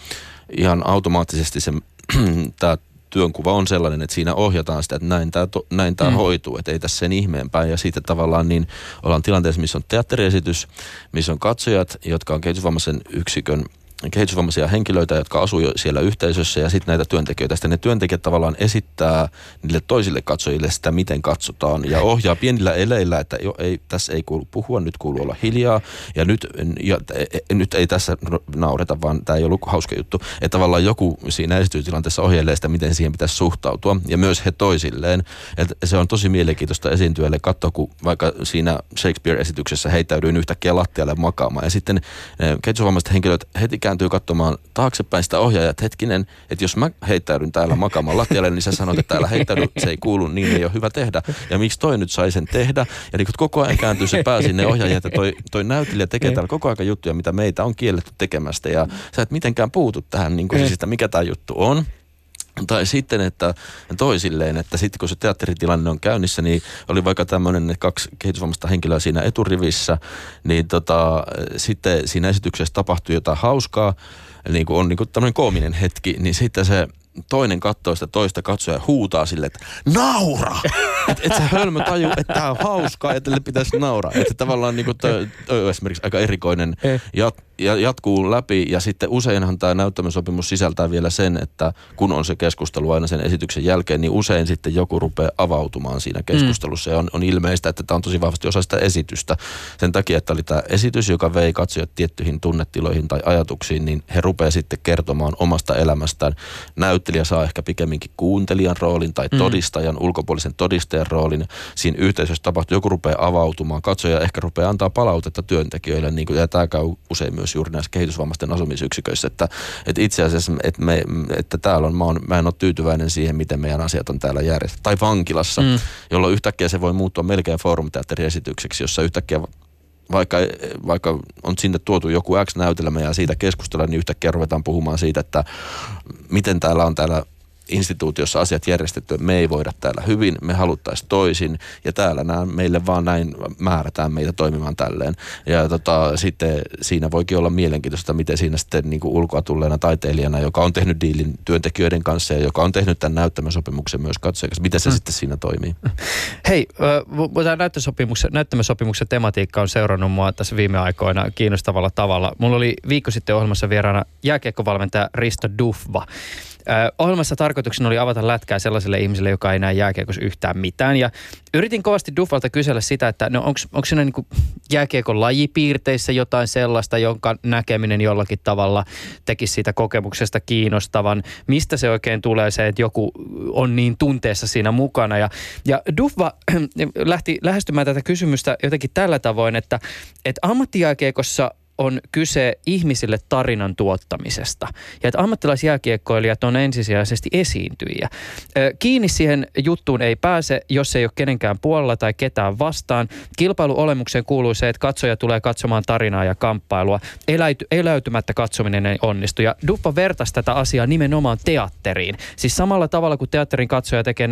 ihan automaattisesti se tämä työnkuva on sellainen, että siinä ohjataan sitä, että näin tämä, näin tämä mm. hoituu, että ei tässä sen ihmeempää. Ja sitten tavallaan niin ollaan tilanteessa, missä on teatteriesitys, missä on katsojat, jotka on kehitysvammaisen yksikön kehitysvammaisia henkilöitä, jotka asuu jo siellä yhteisössä ja sitten näitä työntekijöitä. Sitten ne työntekijät tavallaan esittää niille toisille katsojille sitä, miten katsotaan ja ohjaa pienillä eleillä, että jo, ei, tässä ei kuulu puhua, nyt kuuluu olla hiljaa ja nyt, ja, e, e, nyt ei tässä naureta, vaan tämä ei ollut hauska juttu. Että tavallaan joku siinä esitystilanteessa ohjeilee sitä, miten siihen pitäisi suhtautua ja myös he toisilleen. Että se on tosi mielenkiintoista esiintyjälle katsoa, kun vaikka siinä Shakespeare-esityksessä heittäydyin yhtäkkiä lattialle makaamaan ja sitten e, kehitysvammaiset henkilöt heti kääntyy katsomaan taaksepäin sitä ohjaajaa, että hetkinen, että jos mä heittäydyn täällä makaamaan lattialle, niin sä sanot, että täällä heittäydy, se ei kuulu, niin ei ole hyvä tehdä. Ja miksi toi nyt sai sen tehdä? Ja niin koko ajan kääntyy se pää sinne ohjaajaan, että toi, toi näyttelijä tekee täällä koko ajan juttuja, mitä meitä on kielletty tekemästä. Ja sä et mitenkään puutu tähän, niin kuin siis, että mikä tämä juttu on. Tai sitten, että toisilleen, että sitten kun se teatteritilanne on käynnissä, niin oli vaikka tämmöinen kaksi kehitysvammaista henkilöä siinä eturivissä, niin tota, sitten siinä esityksessä tapahtui jotain hauskaa, niin kuin on niin kuin tämmöinen koominen hetki, niin sitten se toinen katsoo sitä toista katsoja huutaa sille, että naura! että et se hölmö taju, että tämä on hauskaa ja tälle pitäisi nauraa. Että tavallaan niin kuin toi, toi on esimerkiksi aika erikoinen ja jatkuu läpi ja sitten useinhan tämä näyttämösopimus sisältää vielä sen, että kun on se keskustelu aina sen esityksen jälkeen, niin usein sitten joku rupeaa avautumaan siinä keskustelussa mm. ja on, on ilmeistä, että tämä on tosi vahvasti osa sitä esitystä. Sen takia, että oli tämä esitys, joka vei katsojat tiettyihin tunnetiloihin tai ajatuksiin, niin he rupeaa sitten kertomaan omasta elämästään. Näyttelijä saa ehkä pikemminkin kuuntelijan roolin tai mm. todistajan, mm. ulkopuolisen todistajan roolin. Siinä yhteisössä tapahtuu, joku rupeaa avautumaan, katsoja ehkä rupeaa antaa palautetta työntekijöille, niin kuin, ja tämä käy usein myös myös juuri näissä kehitysvammaisten asumisyksiköissä, että, että itse asiassa, että, me, että täällä on, mä, on, mä en ole tyytyväinen siihen, miten meidän asiat on täällä järjestetty. Tai vankilassa, mm. jolloin yhtäkkiä se voi muuttua melkein foorumteatteriesitykseksi, jossa yhtäkkiä vaikka, vaikka on sinne tuotu joku X-näytelmä ja siitä keskustella, niin yhtäkkiä ruvetaan puhumaan siitä, että miten täällä on täällä instituutiossa asiat järjestetty, me ei voida täällä hyvin, me haluttaisiin toisin ja täällä nämä, meille vaan näin määrätään meitä toimimaan tälleen. Ja tota, sitten siinä voikin olla mielenkiintoista, miten siinä sitten niin kuin ulkoa tulleena taiteilijana, joka on tehnyt diilin työntekijöiden kanssa ja joka on tehnyt tämän näyttämösopimuksen myös katsojan kanssa, miten se mm. sitten siinä toimii. Hei, tämä näyttämösopimuksen, näyttämösopimuksen tematiikka on seurannut mua tässä viime aikoina kiinnostavalla tavalla. Mulla oli viikko sitten ohjelmassa vieraana jääkiekkovalmentaja Risto Dufva ohjelmassa tarkoituksena oli avata lätkää sellaiselle ihmiselle, joka ei näe jääkiekossa yhtään mitään. Ja yritin kovasti Duffalta kysellä sitä, että no onko siinä niin jääkiekon lajipiirteissä jotain sellaista, jonka näkeminen jollakin tavalla tekisi siitä kokemuksesta kiinnostavan. Mistä se oikein tulee se, että joku on niin tunteessa siinä mukana. Ja, ja Duffa lähti lähestymään tätä kysymystä jotenkin tällä tavoin, että, että ammattijääkiekossa – on kyse ihmisille tarinan tuottamisesta. Ja että ammattilaisjääkiekkoilijat on ensisijaisesti esiintyjiä. Kiinni siihen juttuun ei pääse, jos ei ole kenenkään puolella tai ketään vastaan. Kilpailuolemukseen kuuluu se, että katsoja tulee katsomaan tarinaa ja kamppailua. Eläyty, eläytymättä katsominen ei onnistu. Ja Duppa vertasi tätä asiaa nimenomaan teatteriin. Siis samalla tavalla kuin teatterin katsoja tekee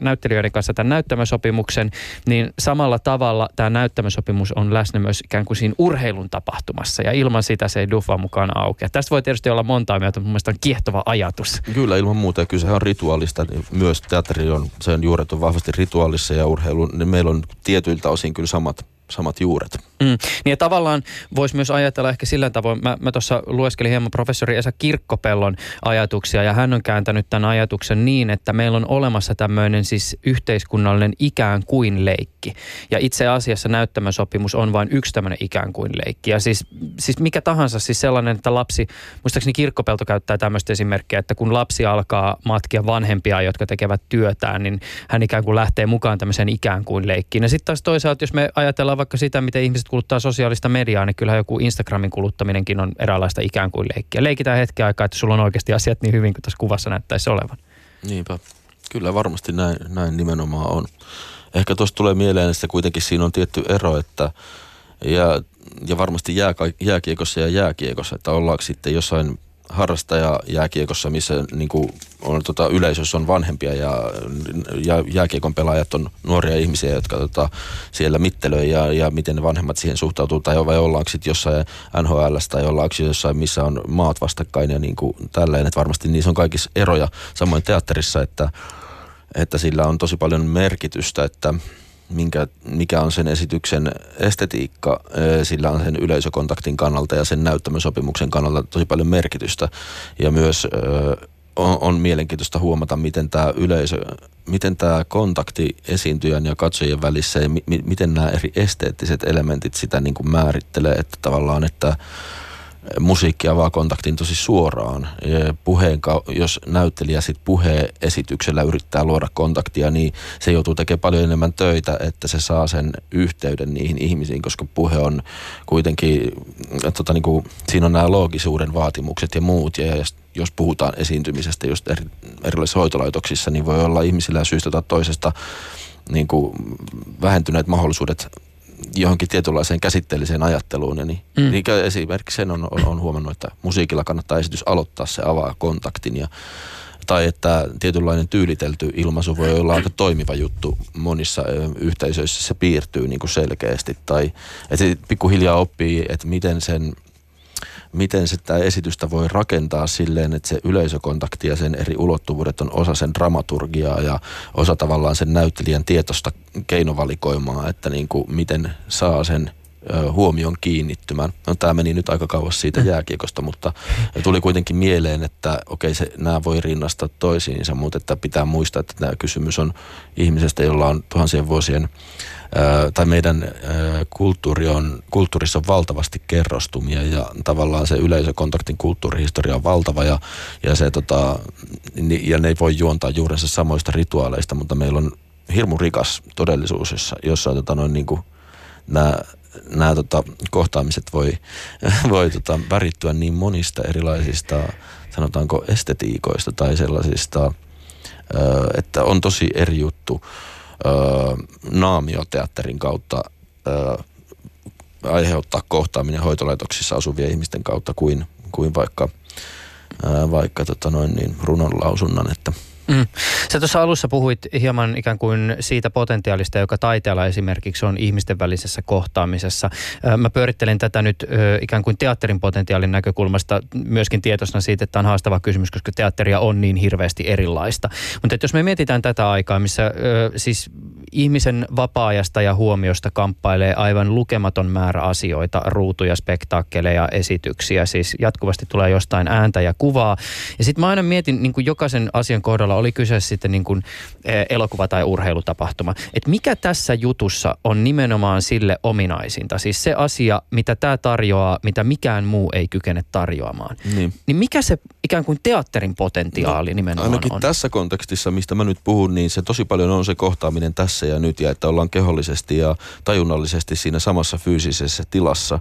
näyttelijöiden kanssa tämän näyttämösopimuksen, niin samalla tavalla tämä näyttämösopimus on läsnä myös ikään kuin siinä urheilun tapahtumassa tapahtumassa ja ilman sitä se ei Duffa mukana aukea. Tästä voi tietysti olla monta mieltä, mutta mielestäni on kiehtova ajatus. Kyllä ilman muuta ja kyllä sehän on rituaalista. Niin myös teatteri on, sen juuret on vahvasti rituaalissa ja urheilu, niin meillä on tietyiltä osin kyllä samat samat juuret. Mm. Niin ja tavallaan voisi myös ajatella ehkä sillä tavoin, mä, mä tuossa lueskelin hieman professori Esa Kirkkopellon ajatuksia ja hän on kääntänyt tämän ajatuksen niin, että meillä on olemassa tämmöinen siis yhteiskunnallinen ikään kuin leikki. Ja itse asiassa näyttämösopimus on vain yksi tämmöinen ikään kuin leikki. Ja siis, siis mikä tahansa, siis sellainen, että lapsi, muistaakseni Kirkkopelto käyttää tämmöistä esimerkkiä, että kun lapsi alkaa matkia vanhempia, jotka tekevät työtään, niin hän ikään kuin lähtee mukaan tämmöiseen ikään kuin leikkiin. Ja sitten taas toisaalta, jos me ajatellaan vaikka sitä, miten ihmiset kuluttaa sosiaalista mediaa, niin kyllähän joku Instagramin kuluttaminenkin on eräänlaista ikään kuin leikkiä. Leikitään hetki aikaa, että sulla on oikeasti asiat niin hyvin kuin tässä kuvassa näyttäisi olevan. Niinpä. Kyllä varmasti näin, näin nimenomaan on. Ehkä tuosta tulee mieleen, että kuitenkin siinä on tietty ero, että ja, ja varmasti jää, jääkiekossa ja jääkiekossa, että ollaanko sitten jossain harrastaja jääkiekossa, missä niin kuin on, tota, yleisössä on vanhempia ja, ja jääkiekon pelaajat on nuoria ihmisiä, jotka tota, siellä mittelöi ja, ja miten vanhemmat siihen suhtautuu tai vai ollaanko sitten jossain NHL tai ollaanko jossain, missä on maat vastakkain ja niin kuin tälleen, että varmasti niissä on kaikissa eroja samoin teatterissa, että, että sillä on tosi paljon merkitystä, että minkä, mikä on sen esityksen estetiikka, sillä on sen yleisökontaktin kannalta ja sen näyttämösopimuksen kannalta tosi paljon merkitystä. Ja myös on, on mielenkiintoista huomata, miten tämä yleisö, miten tämä kontakti esiintyjän ja katsojien välissä ja mi, miten nämä eri esteettiset elementit sitä niin kuin määrittelee, että tavallaan, että musiikki avaa kontaktin tosi suoraan. Puheen, jos näyttelijä sitten puheesityksellä yrittää luoda kontaktia, niin se joutuu tekemään paljon enemmän töitä, että se saa sen yhteyden niihin ihmisiin, koska puhe on kuitenkin, tota, niin kuin, siinä on nämä loogisuuden vaatimukset ja muut. Ja jos puhutaan esiintymisestä just eri, erilaisissa hoitolaitoksissa, niin voi olla ihmisillä syystä tai toisesta niin kuin vähentyneet mahdollisuudet johonkin tietynlaiseen käsitteelliseen ajatteluun. Ja niin, mm. niin esimerkiksi sen on, on, on huomannut, että musiikilla kannattaa esitys aloittaa, se avaa kontaktin ja tai että tietynlainen tyylitelty ilmaisu voi olla aika toimiva juttu monissa yhteisöissä, se piirtyy niin kuin selkeästi. Tai että se pikkuhiljaa oppii, että miten sen miten sitä esitystä voi rakentaa silleen, että se yleisökontakti ja sen eri ulottuvuudet on osa sen dramaturgiaa ja osa tavallaan sen näyttelijän tietosta keinovalikoimaa, että niin kuin miten saa sen huomion kiinnittymään. No tämä meni nyt aika kauas siitä mm. jääkiekosta, mutta tuli kuitenkin mieleen, että okei, se, nämä voi rinnastaa toisiinsa, mutta että pitää muistaa, että tämä kysymys on ihmisestä, jolla on tuhansien vuosien tai meidän kulttuuri on, kulttuurissa on valtavasti kerrostumia ja tavallaan se yleisökontaktin kulttuurihistoria on valtava ja, ja, se, tota, ja ne ei voi juontaa juurensa samoista rituaaleista, mutta meillä on hirmu rikas todellisuus, jossa, jossa tota, noin, niin kuin, nämä nämä tota, kohtaamiset voi, voi tota, värittyä niin monista erilaisista, sanotaanko estetiikoista tai sellaisista, että on tosi eri juttu naamioteatterin kautta aiheuttaa kohtaaminen hoitolaitoksissa asuvien ihmisten kautta kuin, kuin vaikka, vaikka tota noin niin, runonlausunnan, että – Mm. Sä tuossa alussa puhuit hieman ikään kuin siitä potentiaalista, joka taiteella esimerkiksi on ihmisten välisessä kohtaamisessa. Mä pyörittelen tätä nyt ikään kuin teatterin potentiaalin näkökulmasta myöskin tietoisena siitä, että on haastava kysymys, koska teatteria on niin hirveästi erilaista. Mutta jos me mietitään tätä aikaa, missä siis ihmisen vapaa-ajasta ja huomiosta kamppailee aivan lukematon määrä asioita, ruutuja, spektaakkeleja, esityksiä. Siis jatkuvasti tulee jostain ääntä ja kuvaa. Ja sitten mä aina mietin niin kuin jokaisen asian kohdalla, oli kyse sitten niin kuin elokuva- tai urheilutapahtuma, että mikä tässä jutussa on nimenomaan sille ominaisinta. Siis se asia, mitä tämä tarjoaa, mitä mikään muu ei kykene tarjoamaan. Niin, niin mikä se ikään kuin teatterin potentiaali no, nimenomaan ainakin on? tässä kontekstissa, mistä mä nyt puhun, niin se tosi paljon on se kohtaaminen tässä ja nyt ja että ollaan kehollisesti ja tajunnallisesti siinä samassa fyysisessä tilassa.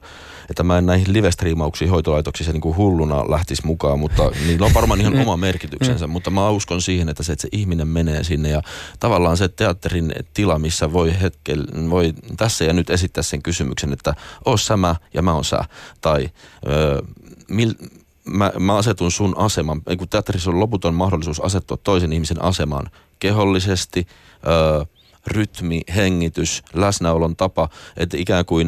Että mä en näihin live-striimauksiin hoitolaitoksissa niin kuin hulluna lähtisi mukaan, mutta niillä on varmaan ihan oma merkityksensä. mutta mä uskon siihen, että se, että se ihminen menee sinne ja tavallaan se teatterin tila, missä voi hetkel, voi tässä ja nyt esittää sen kysymyksen, että oo sä mä ja mä oon sä. Tai öö, mil, mä, mä asetun sun aseman, kun teatterissa on loputon mahdollisuus asettua toisen ihmisen asemaan kehollisesti, öö, rytmi, hengitys, läsnäolon tapa, että ikään kuin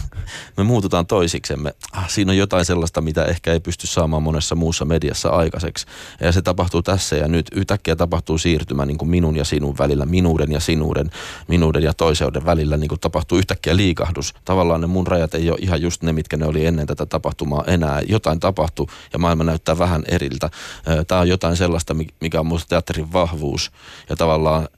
me muututaan toisiksemme. Ah, siinä on jotain sellaista, mitä ehkä ei pysty saamaan monessa muussa mediassa aikaiseksi. Ja se tapahtuu tässä ja nyt. Yhtäkkiä tapahtuu siirtymä niin kuin minun ja sinun välillä, minuuden ja sinuuden, minuuden ja toiseuden välillä. Niin kuin tapahtuu yhtäkkiä liikahdus. Tavallaan ne mun rajat ei ole ihan just ne, mitkä ne oli ennen tätä tapahtumaa enää. Jotain tapahtuu ja maailma näyttää vähän eriltä. Tämä on jotain sellaista, mikä on minusta teatterin vahvuus. Ja tavallaan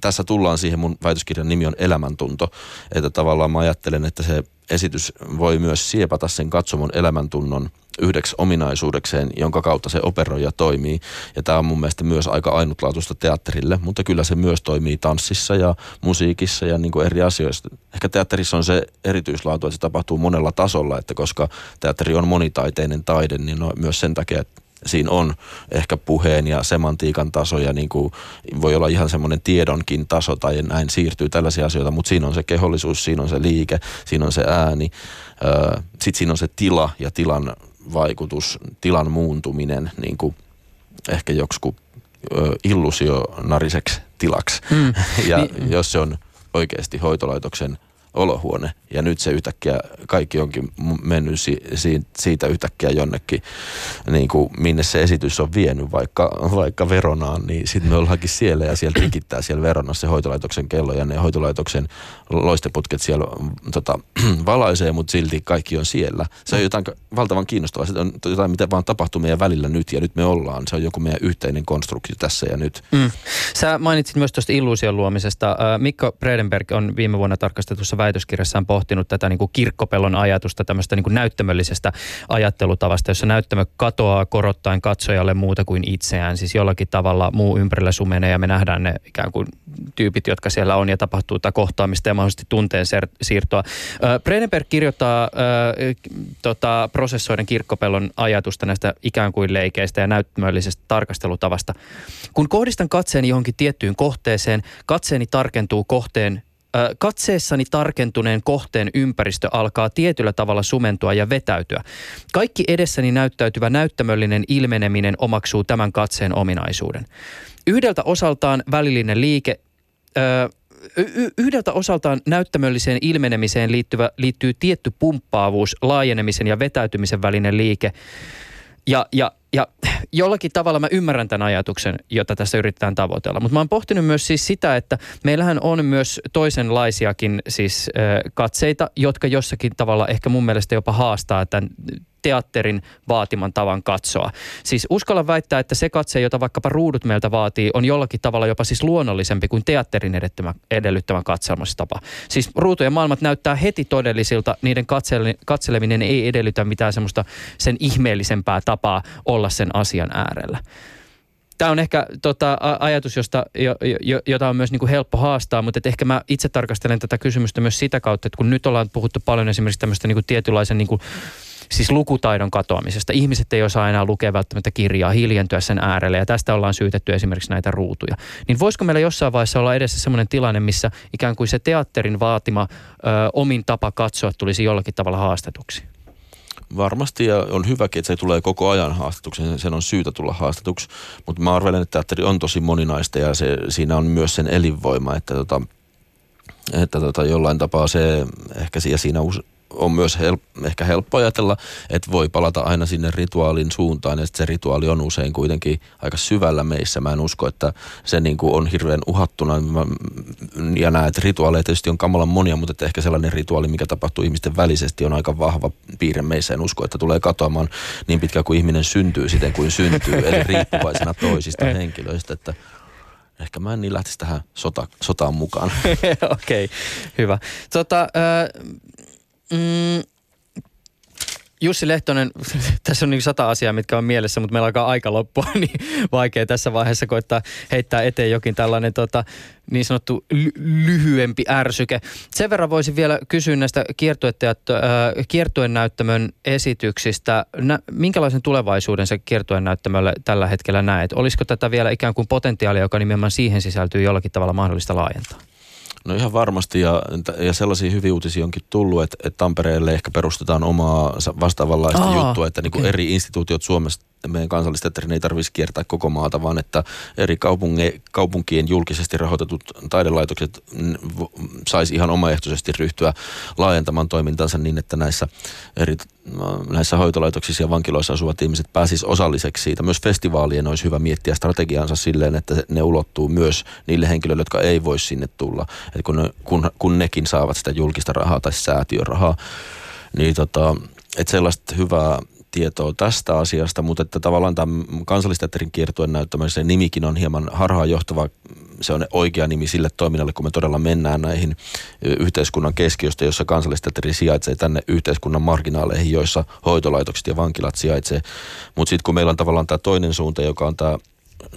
tässä tullaan siihen, mun väitöskirjan nimi on Elämäntunto, että tavallaan mä ajattelen, että se esitys voi myös siepata sen katsomon elämäntunnon yhdeksi ominaisuudekseen, jonka kautta se operoija toimii. Ja tämä on mun mielestä myös aika ainutlaatuista teatterille, mutta kyllä se myös toimii tanssissa ja musiikissa ja niin kuin eri asioissa. Ehkä teatterissa on se erityislaatu, että se tapahtuu monella tasolla, että koska teatteri on monitaiteinen taide, niin on myös sen takia, että siinä on ehkä puheen ja semantiikan taso ja niin kuin voi olla ihan semmoinen tiedonkin taso tai näin siirtyy tällaisia asioita, mutta siinä on se kehollisuus, siinä on se liike, siinä on se ääni, sitten siinä on se tila ja tilan vaikutus, tilan muuntuminen niin kuin ehkä joksikin illusionariseksi tilaksi. Mm. ja niin. jos se on oikeasti hoitolaitoksen olohuone. Ja nyt se yhtäkkiä, kaikki onkin mennyt si, si, siitä yhtäkkiä jonnekin, niin kuin minne se esitys on vienyt, vaikka, vaikka Veronaan, niin sitten me ollaankin siellä ja siellä tikittää siellä Veronassa se hoitolaitoksen kello ja ne hoitolaitoksen loisteputket siellä tota, valaisee, mutta silti kaikki on siellä. Se on jotain valtavan kiinnostavaa. Se on jotain, mitä vaan tapahtuu meidän välillä nyt ja nyt me ollaan. Se on joku meidän yhteinen konstruktio tässä ja nyt. Mm. Sä mainitsit myös tuosta illuusion luomisesta. Mikko Bredenberg on viime vuonna tarkastetussa väitöskirjassaan pohtinut tätä niin kuin kirkkopellon ajatusta, tämmöistä niin kuin näyttämöllisestä ajattelutavasta, jossa näyttämö katoaa korottaen katsojalle muuta kuin itseään. Siis jollakin tavalla muu ympärillä sumenee ja me nähdään ne ikään kuin tyypit, jotka siellä on ja tapahtuu tätä kohtaamista ja mahdollisesti tunteen siirtoa. Bredenberg kirjoittaa äh, tota, prosessoiden kirkkopellon ajatusta näistä ikään kuin leikeistä ja näyttämöllisestä tarkastelutavasta. Kun kohdistan katseeni johonkin tiettyyn kohteeseen, katseeni tarkentuu kohteen Katseessani tarkentuneen kohteen ympäristö alkaa tietyllä tavalla sumentua ja vetäytyä. Kaikki edessäni näyttäytyvä näyttämöllinen ilmeneminen omaksuu tämän katseen ominaisuuden. Yhdeltä osaltaan välillinen liike, yhdeltä osaltaan näyttämölliseen ilmenemiseen liittyvä, liittyy tietty pumppaavuus, laajenemisen ja vetäytymisen välinen liike. Ja, ja ja jollakin tavalla mä ymmärrän tämän ajatuksen, jota tässä yritetään tavoitella. Mutta mä oon pohtinut myös siis sitä, että meillähän on myös toisenlaisiakin siis katseita, jotka jossakin tavalla ehkä mun mielestä jopa haastaa tämän teatterin vaatiman tavan katsoa. Siis uskalla väittää, että se katse, jota vaikkapa ruudut meiltä vaatii, on jollakin tavalla jopa siis luonnollisempi kuin teatterin edellyttämä katselmastapa. Siis ruutujen maailmat näyttää heti todellisilta, niiden katseleminen ei edellytä mitään semmoista sen ihmeellisempää tapaa olla sen asian äärellä. Tämä on ehkä tota, ajatus, josta, jo, jo, jota on myös niin kuin helppo haastaa, mutta ehkä mä itse tarkastelen tätä kysymystä myös sitä kautta, että kun nyt ollaan puhuttu paljon esimerkiksi tämmöistä niin kuin tietynlaisen niin kuin siis lukutaidon katoamisesta. Ihmiset ei osaa enää lukea välttämättä kirjaa, hiljentyä sen äärelle ja tästä ollaan syytetty esimerkiksi näitä ruutuja. Niin voisiko meillä jossain vaiheessa olla edessä sellainen tilanne, missä ikään kuin se teatterin vaatima ö, omin tapa katsoa tulisi jollakin tavalla haastetuksi? Varmasti ja on hyväkin, että se tulee koko ajan haastetuksi, sen on syytä tulla haastetuksi, mutta mä arvelen, että teatteri on tosi moninaista ja se, siinä on myös sen elinvoima, että, tota, että tota, jollain tapaa se ehkä siinä on myös hel, ehkä helppo ajatella, että voi palata aina sinne rituaalin suuntaan ja se rituaali on usein kuitenkin aika syvällä meissä. Mä en usko, että se niin kuin on hirveän uhattuna mä, ja näet että rituaaleja tietysti on kamalan monia, mutta että ehkä sellainen rituaali, mikä tapahtuu ihmisten välisesti on aika vahva piirre meissä. En usko, että tulee katoamaan niin pitkään kuin ihminen syntyy siten kuin syntyy, eli riippuvaisena toisista henkilöistä, että ehkä mä en niin lähtisi tähän sota, sotaan mukaan. Okei, okay, hyvä. Tota, äh, mm, Jussi Lehtonen, tässä on niin sata asiaa, mitkä on mielessä, mutta meillä alkaa aika loppua, niin vaikea tässä vaiheessa koittaa heittää eteen jokin tällainen tota, niin sanottu ly- lyhyempi ärsyke. Sen verran voisin vielä kysyä näistä kiertueen näyttämön esityksistä. Nä, minkälaisen tulevaisuuden se kiertueen näyttämölle tällä hetkellä näet? Olisiko tätä vielä ikään kuin potentiaalia, joka nimenomaan siihen sisältyy jollakin tavalla mahdollista laajentaa? No ihan varmasti ja, ja sellaisia hyviä uutisia onkin tullut, että, että Tampereelle ehkä perustetaan omaa vastaavanlaista Aa, juttua, että niin kuin okay. eri instituutiot Suomesta meidän kansallisteatterin ei tarvitsisi kiertää koko maata, vaan että eri kaupunge, kaupunkien julkisesti rahoitetut taidelaitokset saisi ihan omaehtoisesti ryhtyä laajentamaan toimintansa niin, että näissä, eri, näissä hoitolaitoksissa ja vankiloissa asuvat ihmiset pääsisivät osalliseksi siitä. Myös festivaalien olisi hyvä miettiä strategiansa silleen, että ne ulottuu myös niille henkilöille, jotka ei voi sinne tulla. Että kun, kun, kun nekin saavat sitä julkista rahaa tai säätiörahaa, niin tota, että sellaista hyvää tietoa tästä asiasta, mutta että tavallaan tämä kansallisteatterin kiertuen näyttämisen se nimikin on hieman harhaanjohtava. Se on oikea nimi sille toiminnalle, kun me todella mennään näihin yhteiskunnan keskiöstä, jossa kansallisteatteri sijaitsee tänne yhteiskunnan marginaaleihin, joissa hoitolaitokset ja vankilat sijaitsee. Mutta sitten kun meillä on tavallaan tämä toinen suunta, joka on tämä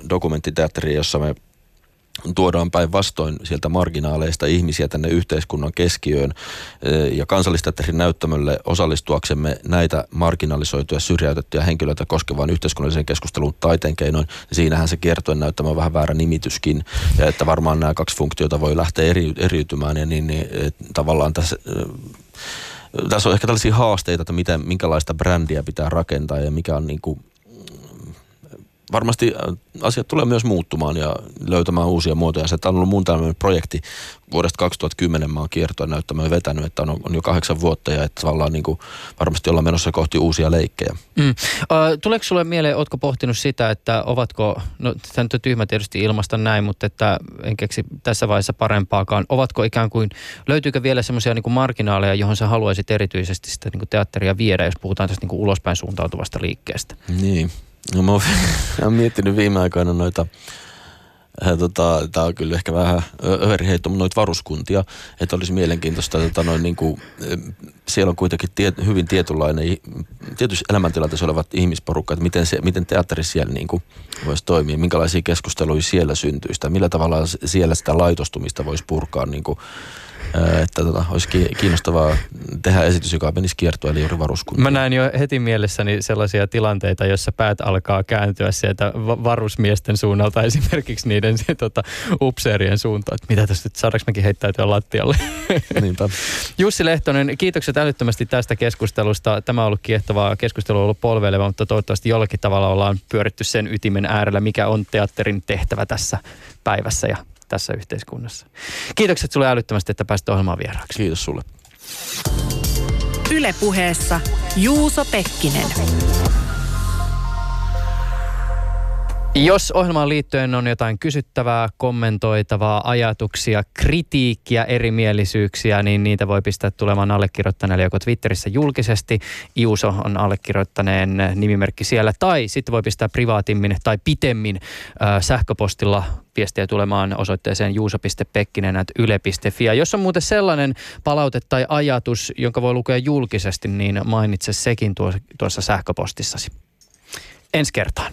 dokumenttiteatteri, jossa me tuodaan päinvastoin sieltä marginaaleista ihmisiä tänne yhteiskunnan keskiöön ja kansallisteatterin näyttämölle osallistuaksemme näitä marginalisoituja syrjäytettyjä henkilöitä koskevaan yhteiskunnalliseen keskusteluun taiteen keinoin. Siinähän se kiertojen näyttämö on vähän väärä nimityskin ja että varmaan nämä kaksi funktiota voi lähteä eri, eriytymään ja niin, niin tavallaan tässä tässä on ehkä tällaisia haasteita, että miten, minkälaista brändiä pitää rakentaa ja mikä on niin kuin varmasti äh, asiat tulee myös muuttumaan ja löytämään uusia muotoja. Se on ollut mun tämmöinen projekti vuodesta 2010 mä oon kiertoa näyttämään vetänyt, että on, on jo kahdeksan vuotta ja että tavallaan niin kuin varmasti ollaan menossa kohti uusia leikkejä. Mm. Uh, tuleeko sulle mieleen, ootko pohtinut sitä, että ovatko, no tämä nyt on tyhmä tietysti ilmasta näin, mutta että en keksi tässä vaiheessa parempaakaan, ovatko ikään kuin, löytyykö vielä semmoisia niin marginaaleja, johon sä haluaisit erityisesti sitä niin kuin teatteria viedä, jos puhutaan tästä niin kuin ulospäin suuntautuvasta liikkeestä? Niin. No mä oon miettinyt viime aikoina noita, äh, tota, tämä on kyllä ehkä vähän överiheitto, mutta noita varuskuntia, että olisi mielenkiintoista, tota, noin, niin kuin, siellä on kuitenkin tie, hyvin tietynlainen, tietysti elämäntilanteessa olevat ihmisporukka, että miten, se, miten teatteri siellä niin kuin, voisi toimia, minkälaisia keskusteluja siellä syntyisi, millä tavalla siellä sitä laitostumista voisi purkaa niin kuin, että tota, olisi kiinnostavaa tehdä esitys, joka menisi kiertoon, eli juuri varuskuntaan. Mä näen jo heti mielessäni sellaisia tilanteita, joissa päät alkaa kääntyä sieltä varusmiesten suunnalta esimerkiksi niiden se, tota, upseerien suuntaan, että mitä tästä, saadaanko mekin heittäytyä lattialle. Niinpä. Jussi Lehtonen, kiitokset älyttömästi tästä keskustelusta. Tämä on ollut kiehtovaa keskustelu, on ollut polveileva, mutta toivottavasti jollakin tavalla ollaan pyöritty sen ytimen äärellä, mikä on teatterin tehtävä tässä päivässä ja tässä yhteiskunnassa. Kiitokset sulle älyttömästi, että pääsit ohjelmaan vieraaksi. Kiitos sulle. Ylepuheessa Juuso Pekkinen. Jos ohjelmaan liittyen on jotain kysyttävää, kommentoitavaa, ajatuksia, kritiikkiä, erimielisyyksiä, niin niitä voi pistää tulemaan allekirjoittaneelle joko Twitterissä julkisesti. Iuso on allekirjoittaneen nimimerkki siellä. Tai sitten voi pistää privaatimmin tai pitemmin äh, sähköpostilla viestiä tulemaan osoitteeseen juuso.pekkinen.yle.fi. Ja jos on muuten sellainen palaute tai ajatus, jonka voi lukea julkisesti, niin mainitse sekin tuossa sähköpostissasi. Ensi kertaan.